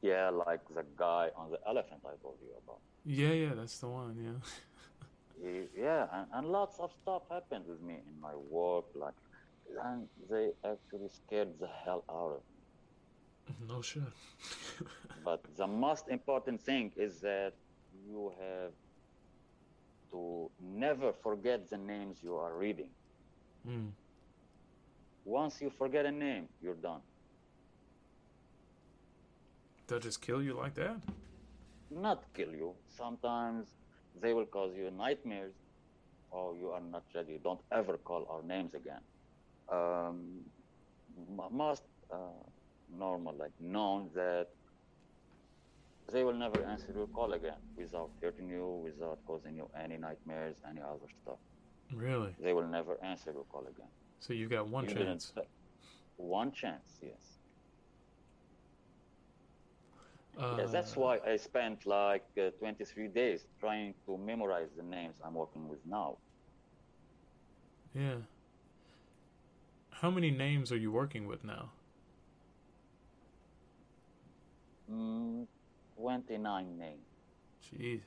Yeah, like the guy on the elephant I told you about. Yeah, yeah, that's the one. Yeah. He- yeah, and, and lots of stuff happened with me in my work, like, and they actually scared the hell out of me. no sure. But the most important thing is that you have to never forget the names you are reading. mm. Once you forget a name, you're done. They'll just kill you like that. Not kill you. Sometimes they will cause you nightmares, or you are not ready. Don't ever call our names again. Um, most uh, normal, like known that they will never answer your call again without hurting you, without causing you any nightmares, any other stuff. Really? They will never answer your call again. So you've got one You chance. One chance, yes. Uh, Yes, that's why I spent like uh, 23 days trying to memorize the names I'm working with now. Yeah. How many names are you working with now? Mm, 29 names. Jeez.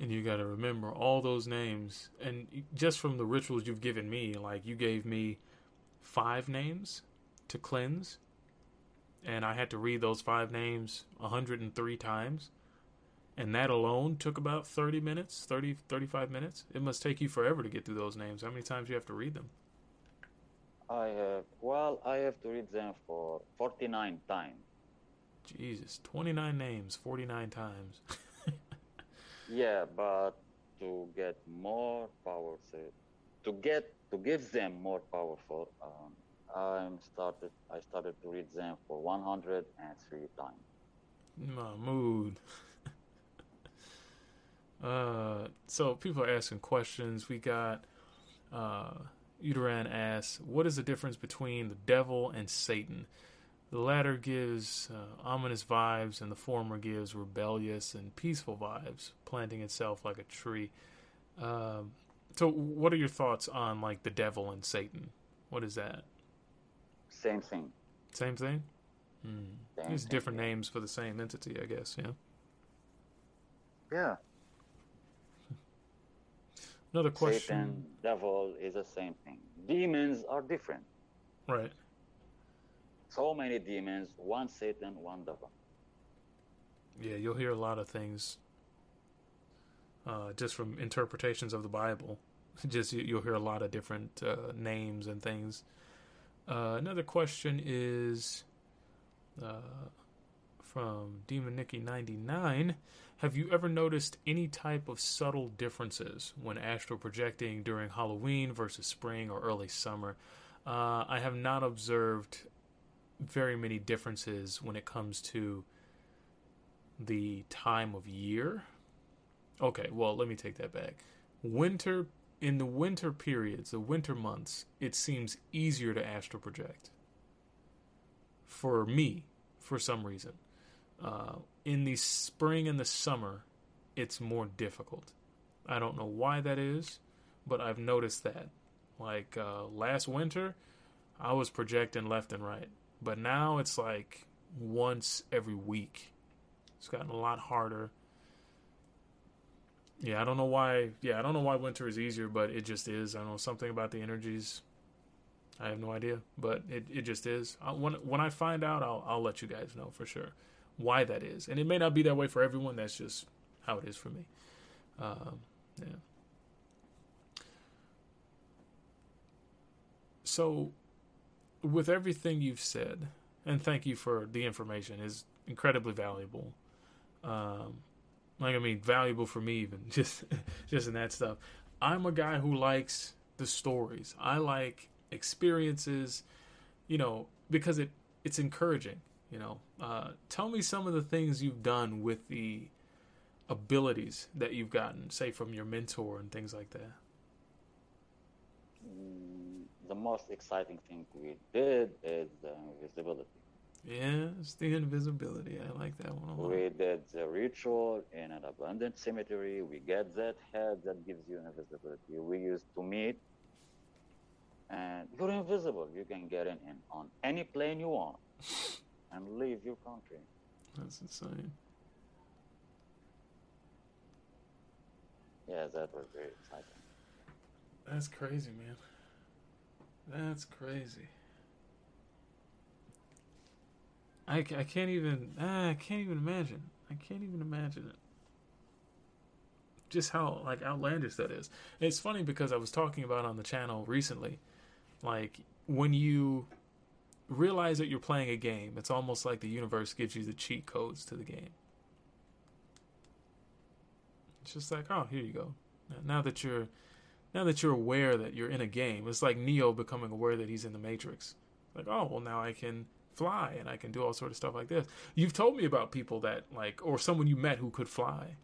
And you got to remember all those names, and just from the rituals you've given me, like you gave me five names to cleanse, and I had to read those five names 103 times, and that alone took about 30 minutes, 30, 35 minutes. It must take you forever to get through those names. How many times do you have to read them? I have, well, I have to read them for 49 times. Jesus, 29 names, 49 times. Yeah, but to get more power, to get to give them more powerful, um, I started I started to read them for 103 times. Mahmoud. uh, so people are asking questions. We got uh, Uteran asks, "What is the difference between the devil and Satan?" The latter gives uh, ominous vibes, and the former gives rebellious and peaceful vibes, planting itself like a tree. Um, so, what are your thoughts on like the devil and Satan? What is that? Same thing. Same thing. Mm. There's thing, different yeah. names for the same entity, I guess. Yeah. Yeah. Another question. Satan, devil is the same thing. Demons are different. Right. So many demons, one Satan, one devil. Yeah, you'll hear a lot of things uh, just from interpretations of the Bible. Just you, you'll hear a lot of different uh, names and things. Uh, another question is uh, from Demon Nikki ninety nine. Have you ever noticed any type of subtle differences when astral projecting during Halloween versus spring or early summer? Uh, I have not observed very many differences when it comes to the time of year. Okay, well, let me take that back. Winter, in the winter periods, the winter months, it seems easier to astral project. For me, for some reason. Uh, in the spring and the summer, it's more difficult. I don't know why that is, but I've noticed that. Like uh, last winter, I was projecting left and right, but now it's like once every week. It's gotten a lot harder. Yeah, I don't know why. Yeah, I don't know why winter is easier, but it just is. I know something about the energies. I have no idea, but it, it just is. I, when when I find out, I'll I'll let you guys know for sure why that is, and it may not be that way for everyone. That's just how it is for me. Um, yeah. So, with everything you've said, and thank you for the information, is incredibly valuable. Um, like I mean, valuable for me even just just in that stuff. I'm a guy who likes the stories. I like experiences, you know, because it it's encouraging. You know, uh, tell me some of the things you've done with the abilities that you've gotten, say from your mentor and things like that. Mm, The most exciting thing we did is uh, the invisibility. Yeah, it's the invisibility. I like that one a lot. We did the ritual in an abandoned cemetery. We get that head that gives you invisibility. We used to meet, and you're invisible. You can get in, in on any plane you want and leave your country. That's insane. Yeah, that was very exciting. That's crazy, man. That's crazy. I, I can't even ah, I can't even imagine. I can't even imagine it. Just how like outlandish that is. It's funny because I was talking about on the channel recently, like when you realize that you're playing a game, it's almost like the universe gives you the cheat codes to the game. It's just like, oh, here you go. Now that you're now that you're aware that you're in a game, it's like Neo becoming aware that he's in the Matrix. Like, oh, well, now I can fly and I can do all sort of stuff like this. You've told me about people that like, or someone you met who could fly.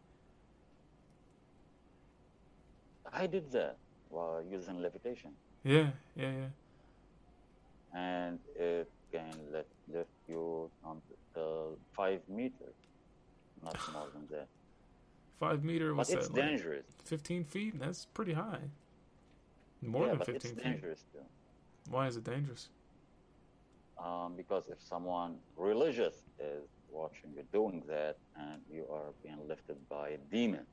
I did that while using levitation, Yeah, yeah, yeah. and it can let lift you on the five meters, not more than that. Five meter. What's it's that? Like. Fifteen feet. That's pretty high. More yeah, than fifteen it's feet. dangerous too. Why is it dangerous? Um, because if someone religious is watching you doing that and you are being lifted by a demon,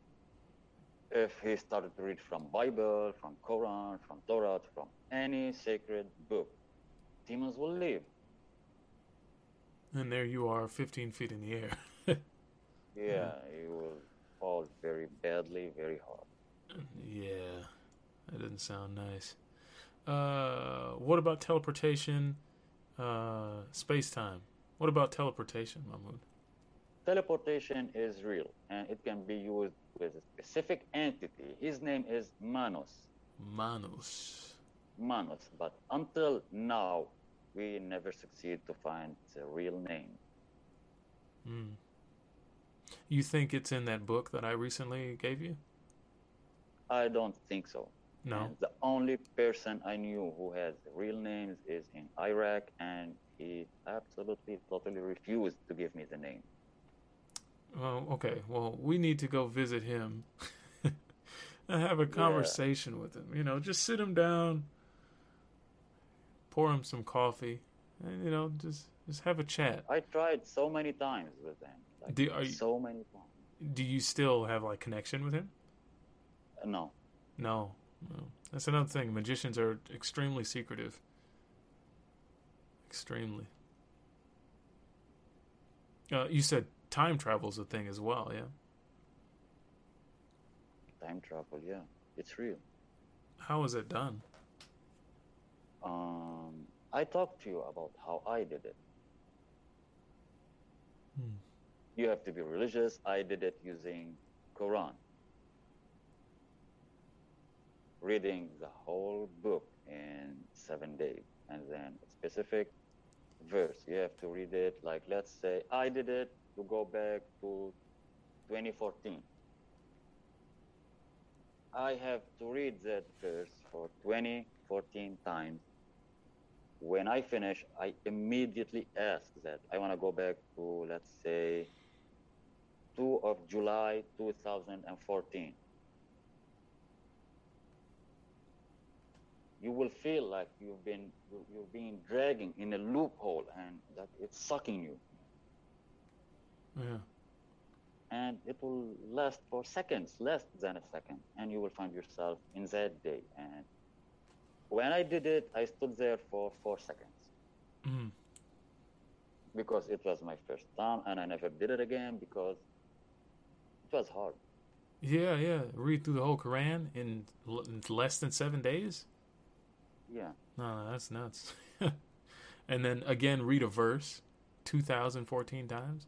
if he started to read from Bible, from Quran, from Torah, from any sacred book, demons will leave. And there you are, fifteen feet in the air. Yeah, you will fall very badly, very hard. Yeah, that doesn't sound nice. Uh, what about teleportation, uh, space time? What about teleportation, Mahmoud? Teleportation is real and it can be used with a specific entity. His name is Manos. Manus. Manos, but until now, we never succeed to find the real name. Mm. You think it's in that book that I recently gave you? I don't think so. No. And the only person I knew who has real names is in Iraq, and he absolutely, totally refused to give me the name. Well, okay. Well, we need to go visit him and have a conversation with him. You know, just sit him down, pour him some coffee, and, you know, just just have a chat. I tried so many times with him. Like, Do- are you- so many times. Do you still have like connection with him? Uh, No. No, no. That's another thing. Magicians are extremely secretive. Extremely. Uh, you said time travel's a thing as well, yeah. Time travel, yeah. It's real. How is it done? Um, I talked to you about how I did it. Hmm. You have to be religious. I did it using Quran. Reading the whole book in seven days. And then a specific verse. You have to read it like, let's say, I did it to go back to 2014. I have to read that verse for 20, 14 times. When I finish, I immediately ask that I want to go back to, let's say, 2 of July 2014. You will feel like you've been you- you're being dragging in a loophole and that it's sucking you Yeah. and it will last for seconds, less than a second, and you will find yourself in that day. And when I did it, I stood there for four seconds Mm. because it was my first time, and I never did it again because was hard. Yeah, yeah. Read through the whole Quran in, l- in less than seven days? Yeah, No, no, that's nuts. and then again, read a verse 2,014 times?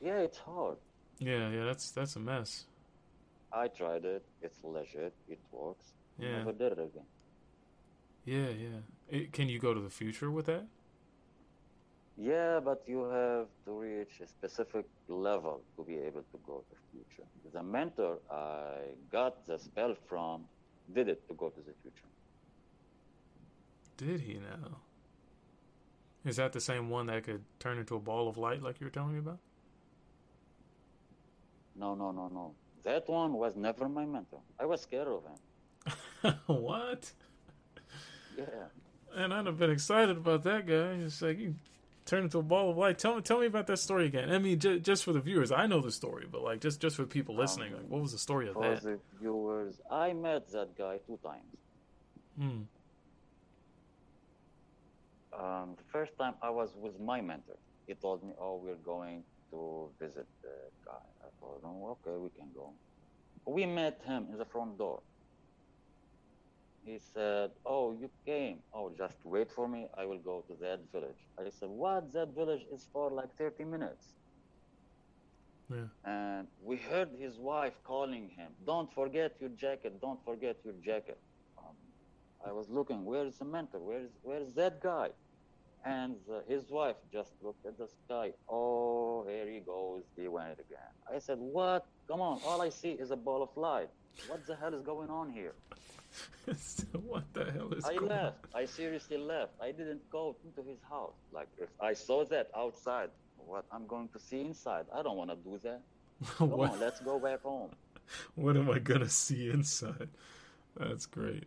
yeah, it's hard. Yeah, yeah, that's that's a mess. I tried it. It's legit. It works. Yeah. Never did it again. Yeah, yeah. It, can you go to the future with that? Yeah, but you have to reach a specific level to be able to go to the future. The mentor I got the spell from did it to go to the future. Did he now? Is that the same one that could turn into a ball of light like you were telling me about? No, no, no, no. That one was never my mentor. I was scared of him. what? Yeah. And I'd have been excited about that guy. It's like you turn into a ball of light. Tell me, tell me about that story again. I mean, j- just for the viewers, I know the story, but like just just for people listening, like what was the story of For that? the viewers, I met that guy two times. Hmm. Um, the first time I was with my mentor. He told me, "Oh, we're going to visit the guy." I told him, "Okay, we can go." We met him in the front door. He said, "Oh, you came. Oh, just wait for me. I will go to that village." I said, "What? That village is for like 30 minutes." Yeah. And we heard his wife calling him, "Don't forget your jacket. Don't forget your jacket." Um, I was looking, where is the mentor? Where is where is that guy? And uh, his wife just looked at the sky. Oh, here he goes. He went again. I said, "What? Come on! All I see is a ball of light. What the hell is going on here?" what the hell is I going on? left. I seriously left. I didn't go into his house. Like if I saw that outside, what I'm going to see inside? I don't want to do that. Come on, let's go back home. what am I gonna see inside? That's great.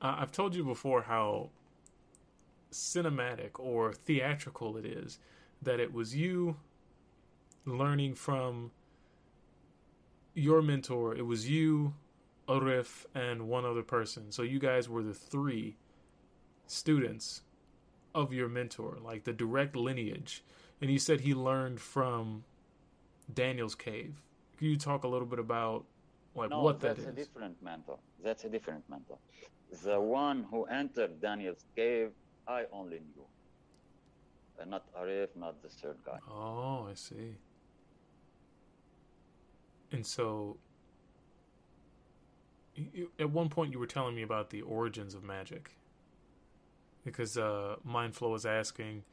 Uh, I've told you before how cinematic or theatrical it is that it was you learning from your mentor. It was you, Arif, and one other person. So you guys were the three students of your mentor, like the direct lineage. And you said he learned from Daniel's cave. Can you talk a little bit about like No, what that that's a different mentor. That's a different mentor. The one who entered Daniel's cave, I only knew. Uh, not Arif, not the third guy. Oh, I see. And so, you, at one point, you were telling me about the origins of magic, because uh, Mindflow was asking,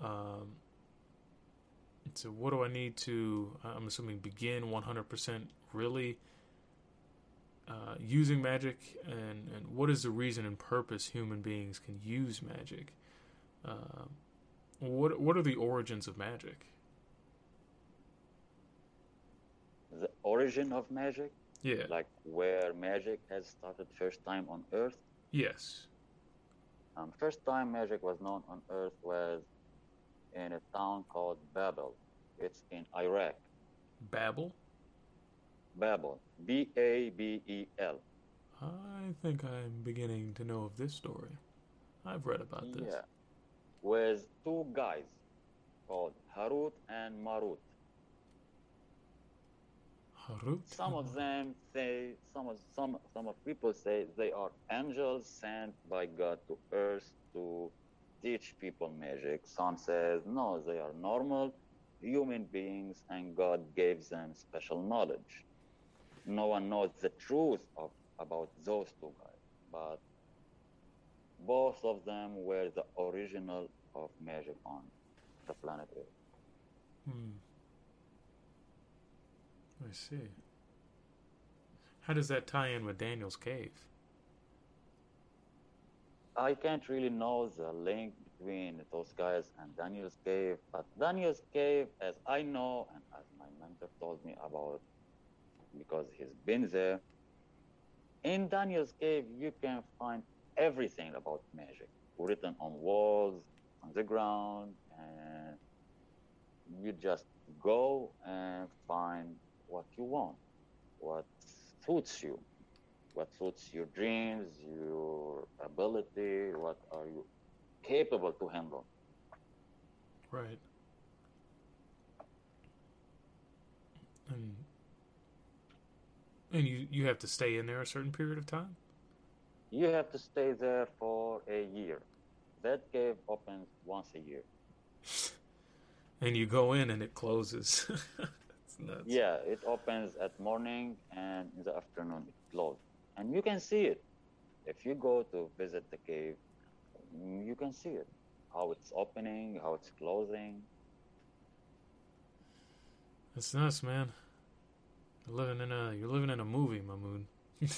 um, so what do I need to? I'm assuming begin 100% really uh, using magic, and and what is the reason and purpose human beings can use magic? Uh, what what are the origins of magic? The origin of magic, Yeah. like where magic has started first time on Earth. Yes. Um, first time magic was known on Earth was in a town called Babel. It's in Iraq. Babel? Babel. B A B E L. I think I'm beginning to know of this story. I've read about this. Yeah. With two guys called Harut and Marut. Harut? Some of them say, some of some some of people say they are angels sent by God to Earth to teach people magic. Some says no, they are normal human beings, and God gave them special knowledge. No one knows the truth of about those two guys, but both of them were the original of magic on the planet Earth. Hmm. I see. How does that tie in with Daniel's cave? I can't really know the link between those guys and Daniel's cave, but Daniel's cave, as I know and as my mentor told me about, because he's been there, in Daniel's cave you can find everything about magic written on walls, on the ground, and you just go and find what you want, what suits you, what suits your dreams, your ability, what are you capable to handle. Right. And and you you have to stay in there a certain period of time. You have to stay there for a year. That cave opens once a year. and you go in and it closes. That's. Yeah, it opens at morning and in the afternoon it closes. And you can see it. If you go to visit the cave, you can see it. How it's opening, how it's closing. That's nuts, man. You're living in a you're living in a movie, Mahmoud.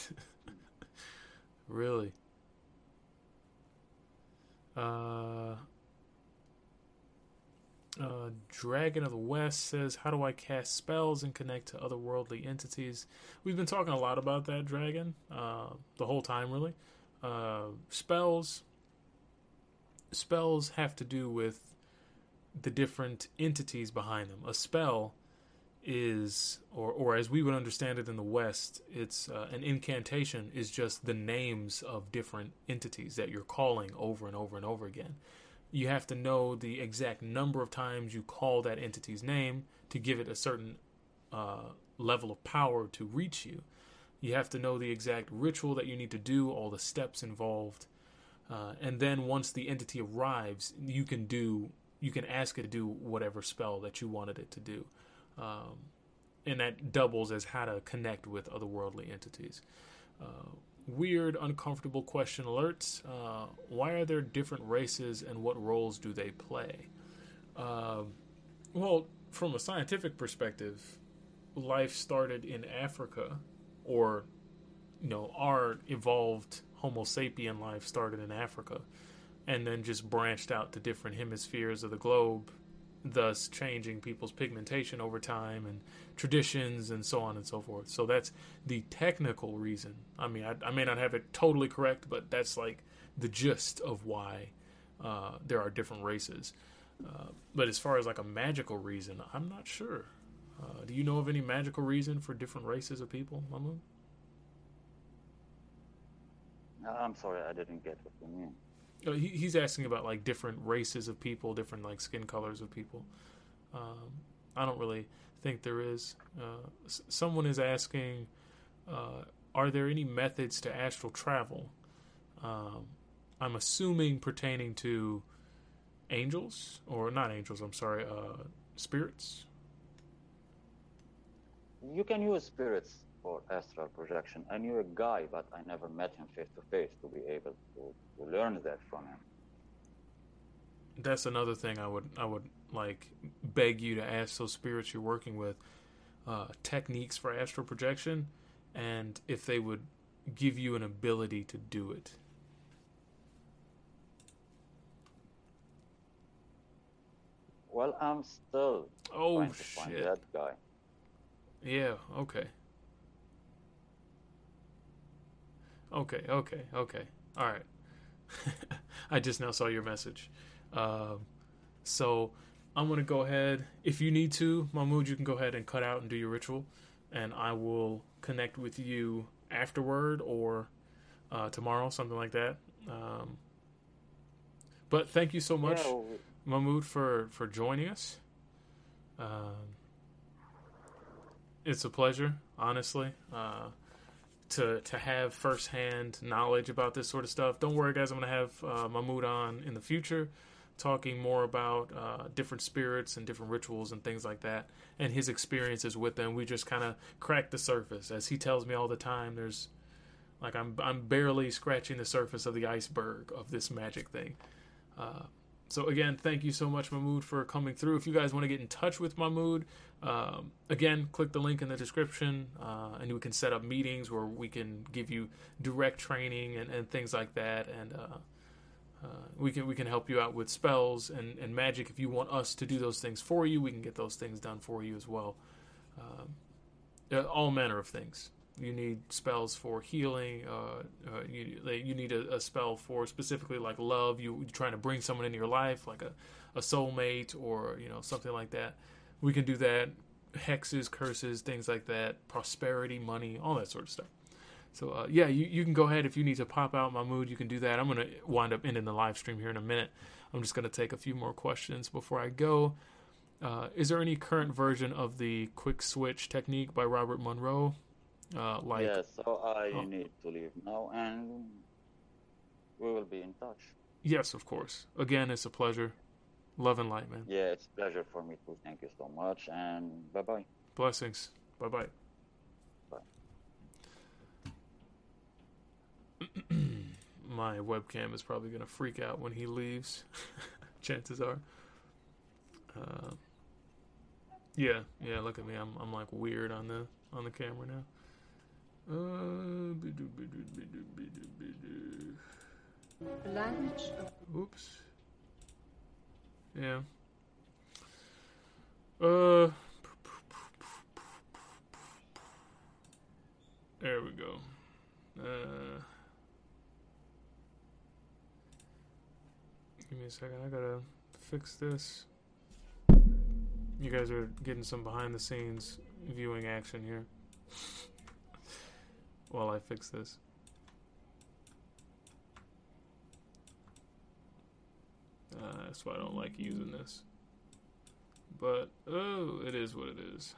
really. Uh uh, Dragon of the West says, How do I cast spells and connect to otherworldly entities? We've been talking a lot about that, Dragon, uh, the whole time, really. Uh, spells. Spells have to do with the different entities behind them. A spell is, or, or as we would understand it in the West, it's uh, an incantation is just the names of different entities that you're calling over and over and over again you have to know the exact number of times you call that entity's name to give it a certain uh, level of power to reach you. You have to know the exact ritual that you need to do, all the steps involved, uh, and then once the entity arrives, you can do you can ask it to do whatever spell that you wanted it to do, um, and that doubles as how to connect with otherworldly entities. Uh, weird, uncomfortable question alerts. Uh, why are there different races and what roles do they play? Uh, well, from a scientific perspective, life started in Africa, or, you know, our evolved Homo sapien life started in Africa, and then just branched out to different hemispheres of the globe thus changing people's pigmentation over time and traditions and so on and so forth. So that's the technical reason. I mean, I, I may not have it totally correct, but that's like the gist of why uh, there are different races. Uh, but as far as like a magical reason, I'm not sure. Uh, do you know of any magical reason for different races of people, Mahmoud? I'm sorry, I didn't get what you mean. Uh, he, he's asking about like different races of people, different like skin colors of people. Um, I don't really think there is. Uh, s- someone is asking, uh, are there any methods to astral travel? Um, I'm assuming pertaining to angels or not angels. I'm sorry, uh, spirits. You can use spirits for astral projection. I knew a guy, but I never met him face to face to be able to, to learn that from him. That's another thing I would I would like beg you to ask those spirits you're working with uh, techniques for astral projection, and if they would give you an ability to do it. Well, I'm still Oh trying to find that guy. Yeah. Okay. Okay. Okay. Okay. All right. I just now saw your message. Uh, so I'm gonna go ahead. If you need to, Mahmoud, you can go ahead and cut out and do your ritual, and I will connect with you afterward or uh, tomorrow, something like that. Um, but thank you so much, Yeah, Mahmoud, for for joining us. Um, it's a pleasure, honestly, uh, to to have firsthand knowledge about this sort of stuff. Don't worry, guys. I'm gonna have uh, Mahmoud on in the future, talking more about uh, different spirits and different rituals and things like that, and his experiences with them. We just kind of cracked the surface, as he tells me all the time. There's like I'm I'm barely scratching the surface of the iceberg of this magic thing. Uh, so again, thank you so much, Mahmoud, for coming through. If you guys want to get in touch with Mahmoud, um, again, click the link in the description, uh, and we can set up meetings where we can give you direct training and, and things like that, and uh, uh, we can we can help you out with spells and, and magic. If you want us to do those things for you, we can get those things done for you as well. Um, uh, all manner of things. You need spells for healing. Uh, uh, you you need a, a spell for specifically like love. You, you're trying to bring someone into your life, like a, a soulmate or you know something like that. We can do that. Hexes, curses, things like that. Prosperity, money, all that sort of stuff. So uh, yeah, you, you can go ahead if you need to pop out Mahmoud. You can do that. I'm gonna wind up ending the live stream here in a minute. I'm just gonna take a few more questions before I go. Uh, is there any current version of the quick switch technique by Robert Monroe? Uh, like yeah, so I Oh. need to leave now, and we will be in touch. yes, of course. Again, it's a pleasure. Love and light, man. Yeah, it's a pleasure for me too. Thank you so much, and bye bye. Blessings. Bye bye. Bye. My webcam is probably gonna freak out when he leaves. Chances are. Uh, yeah, yeah. Look at me. I'm I'm like weird on the on the camera now. Uh, Oops. Yeah. Uh. There we go. Uh. Give me a second. I gotta fix this. You guys are getting some behind the scenes viewing action here. While I fix this. Uh, that's why I don't like using this. But, oh, it is what it is.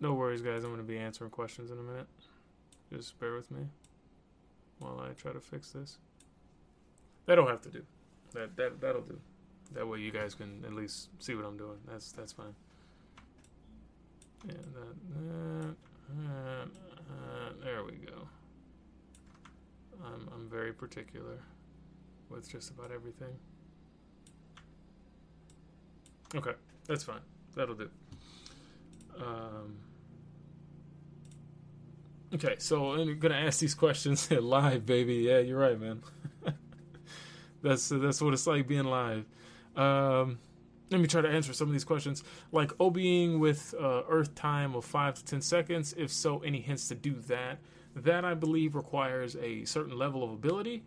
No worries, guys. I'm going to be answering questions in a minute. Just bear with me while I try to fix this. That'll have to do. That that that'll do. That way you guys can at least see what I'm doing. That's that's fine. Yeah, that, that, that, uh, there we go. I'm I'm very particular with just about everything. Okay, that's fine. That'll do. Um, okay, so I'm gonna ask these questions live, baby. Yeah, you're right, man. that's that's what it's like being live. Um, let me try to answer some of these questions. Like OBing with uh, Earth time of five to ten seconds. If so, any hints to do that? That I believe requires a certain level of ability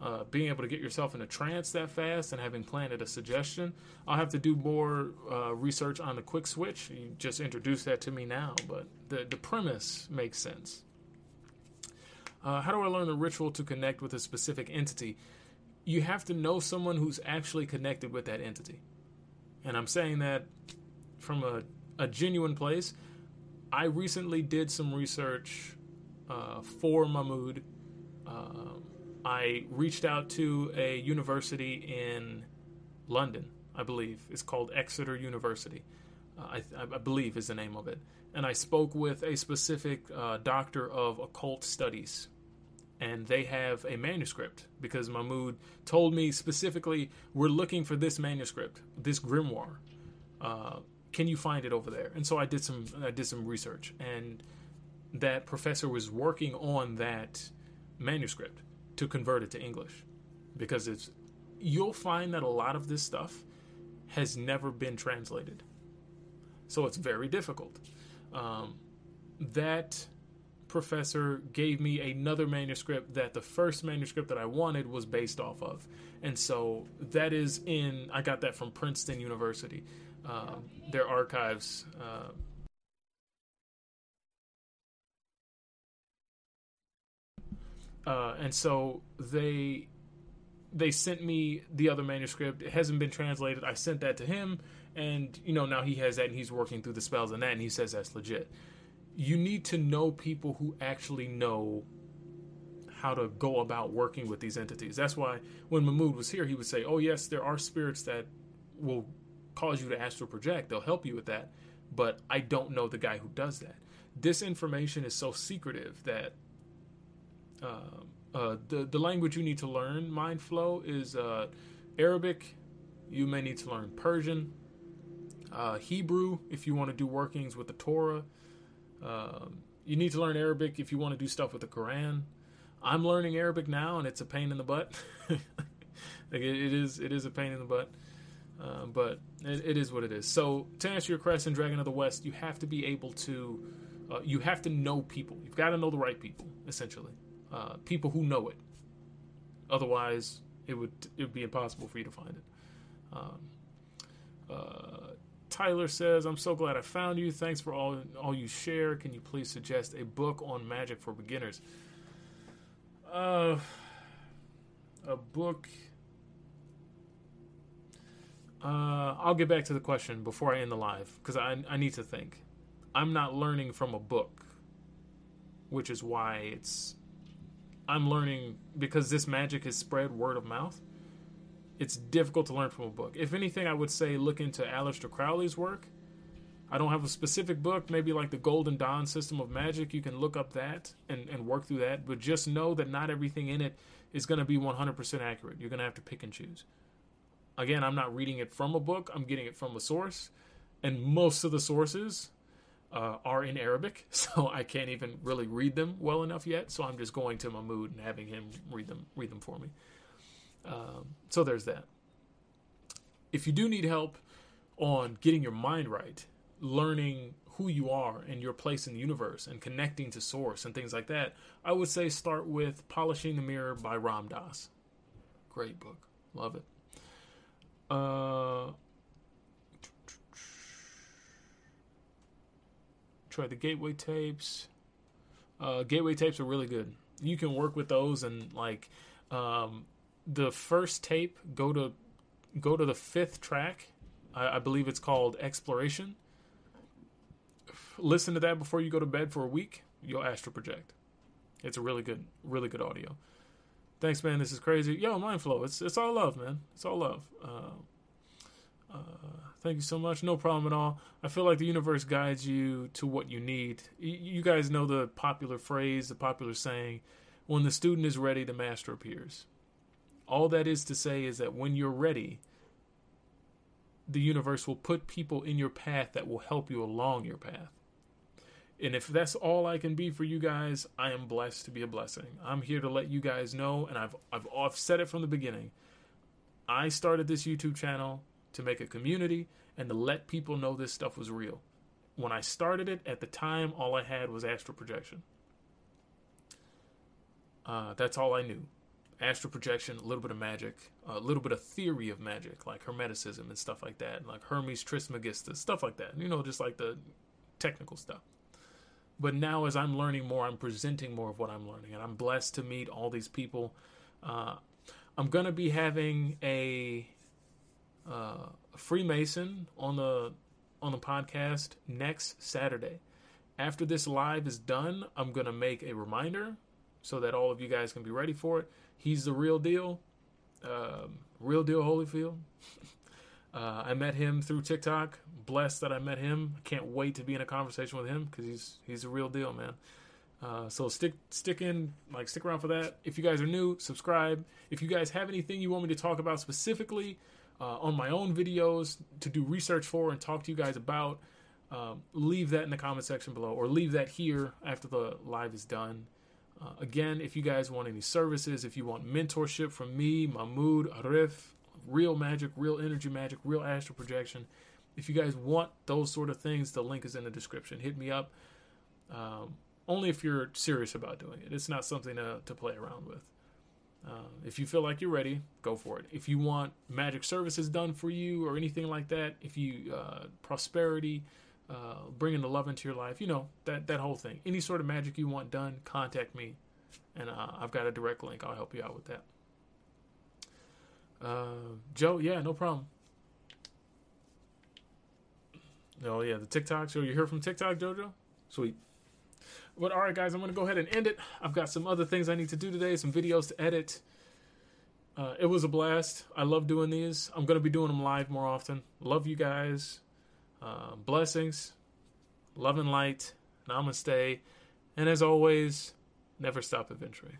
uh, being able to get yourself in a trance that fast and having planted a suggestion. I'll have to do more uh, research on the quick switch. You just introduced that to me now, but the, the premise makes sense. Uh, how do I learn the ritual to connect with a specific entity? You have to know someone who's actually connected with that entity. And I'm saying that from a, a genuine place. I recently did some research uh, for Mahmoud. Um, I reached out to a university in London, I believe. It's called Exeter University, uh, I, I believe is the name of it. And I spoke with a specific uh, doctor of occult studies. And they have a manuscript because Mahmoud told me specifically, we're looking for this manuscript, this grimoire. Uh, can you find it over there? And so I did some, I did some research, and that professor was working on that manuscript to convert it to English because it's you'll find that a lot of this stuff has never been translated, so it's very difficult. Um, that professor gave me another manuscript that the first manuscript that I wanted was based off of. And so that is in, I got that from Princeton University, uh, their archives. Uh, uh, and so they they sent me the other manuscript. It hasn't been translated. I sent that to him, and you know now he has that, and he's working through the spells and that, and he says that's legit. You need to know people who actually know how to go about working with these entities. That's why when Mahmoud was here, he would say, "Oh yes, there are spirits that will cause you to astral project. They'll help you with that, but I don't know the guy who does that." This information is so secretive that. Uh, uh, the the language you need to learn mind flow is uh, Arabic. You may need to learn Persian, Hebrew if you want to do workings with the Torah. Um, you need to learn Arabic if you want to do stuff with the Quran. I'm learning Arabic now, and it's a pain in the butt. like it, it is, it is a pain in the butt. Uh, but it, it is what it is. So to answer your question, Dragon of the West, you have to be able to, uh, you have to know people. You've got to know the right people, essentially uh, people who know it. Otherwise, it would it would be impossible for you to find it. Um, uh, Tyler says, "I'm so glad I found you. Thanks for all all you share. Can you please suggest a book on magic for beginners?" Uh, a book. Uh, I'll get back to the question before I end the live because I I need to think. I'm not learning from a book, which is why it's I'm learning because this magic is spread word of mouth. It's difficult to learn from a book. If anything, I would say look into Aleister Crowley's work. I don't have a specific book, maybe like the Golden Dawn system of magic. You can look up that and, and work through that, but just know that not everything in it is going to be 100% accurate. You're going to have to pick and choose. Again, I'm not reading it from a book, I'm getting it from a source. And most of the sources uh, are in Arabic, so I can't even really read them well enough yet. So I'm just going to Mahmoud and having him read them read them for me. Um, so there's that. If you do need help on getting your mind right, learning who you are and your place in the universe, and connecting to source and things like that, I would say start with Polishing the Mirror by Ram Dass. Great book, love it. Uh, Try the Gateway tapes. Uh, Gateway tapes are really good. You can work with those and like um, the first tape. Go to go to the fifth track. I, I believe it's called Exploration. Listen to that before you go to bed for a week. You'll astral project. It's a really good, really good audio. Thanks, man. This is crazy. Yo, Mind Flow. It's it's all love, man. It's all love. Uh, uh, thank you so much. No problem at all. I feel like the universe guides you to what you need. You guys know the popular phrase, the popular saying, when the student is ready, the master appears. All that is to say is that when you're ready, the universe will put people in your path that will help you along your path. And if that's all I can be for you guys, I am blessed to be a blessing. I'm here to let you guys know, and I've I've, I've said it from the beginning. I started this YouTube channel to make a community and to let people know this stuff was real. When I started it, at the time, all I had was astral projection. Uh, that's all I knew. Astral projection, a little bit of magic, a little bit of theory of magic, like Hermeticism and stuff like that, like Hermes Trismegistus, stuff like that. You know, just like the technical stuff. But now, as I'm learning more, I'm presenting more of what I'm learning, and I'm blessed to meet all these people. Uh, I'm gonna be having a uh, Freemason on the on the podcast next Saturday. After this live is done, I'm gonna make a reminder so that all of you guys can be ready for it. He's the real deal, um, real deal Holyfield. uh, I met him through TikTok. Blessed that I met him. Can't wait to be in a conversation with him because he's he's a real deal, man. Uh, so stick stick in like stick around for that. If you guys are new, subscribe. If you guys have anything you want me to talk about specifically, uh, on my own videos to do research for and talk to you guys about, um, leave that in the comment section below or leave that here after the live is done. Uh, again, if you guys want any services, if you want mentorship from me, Mahmoud, Arif, real magic, real energy magic, real astral projection, if you guys want those sort of things, the link is in the description. Hit me up. Um, only if you're serious about doing it. It's not something to, to play around with. Uh, if you feel like you're ready, go for it. If you want magic services done for you or anything like that, if you uh, prosperity, uh, bringing the love into your life, you know that that whole thing. Any sort of magic you want done, contact me, and uh, I've got a direct link. I'll help you out with that. Uh, Joe, yeah, no problem. Oh yeah, the TikTok. So you hear from TikTok, Jojo? Sweet. But all right, guys, I'm gonna go ahead and end it. I've got some other things I need to do today, some videos to edit. Uh, it was a blast. I love doing these. I'm gonna be doing them live more often. Love you guys. Uh, blessings, love and light. Namaste, and as always, never stop adventuring.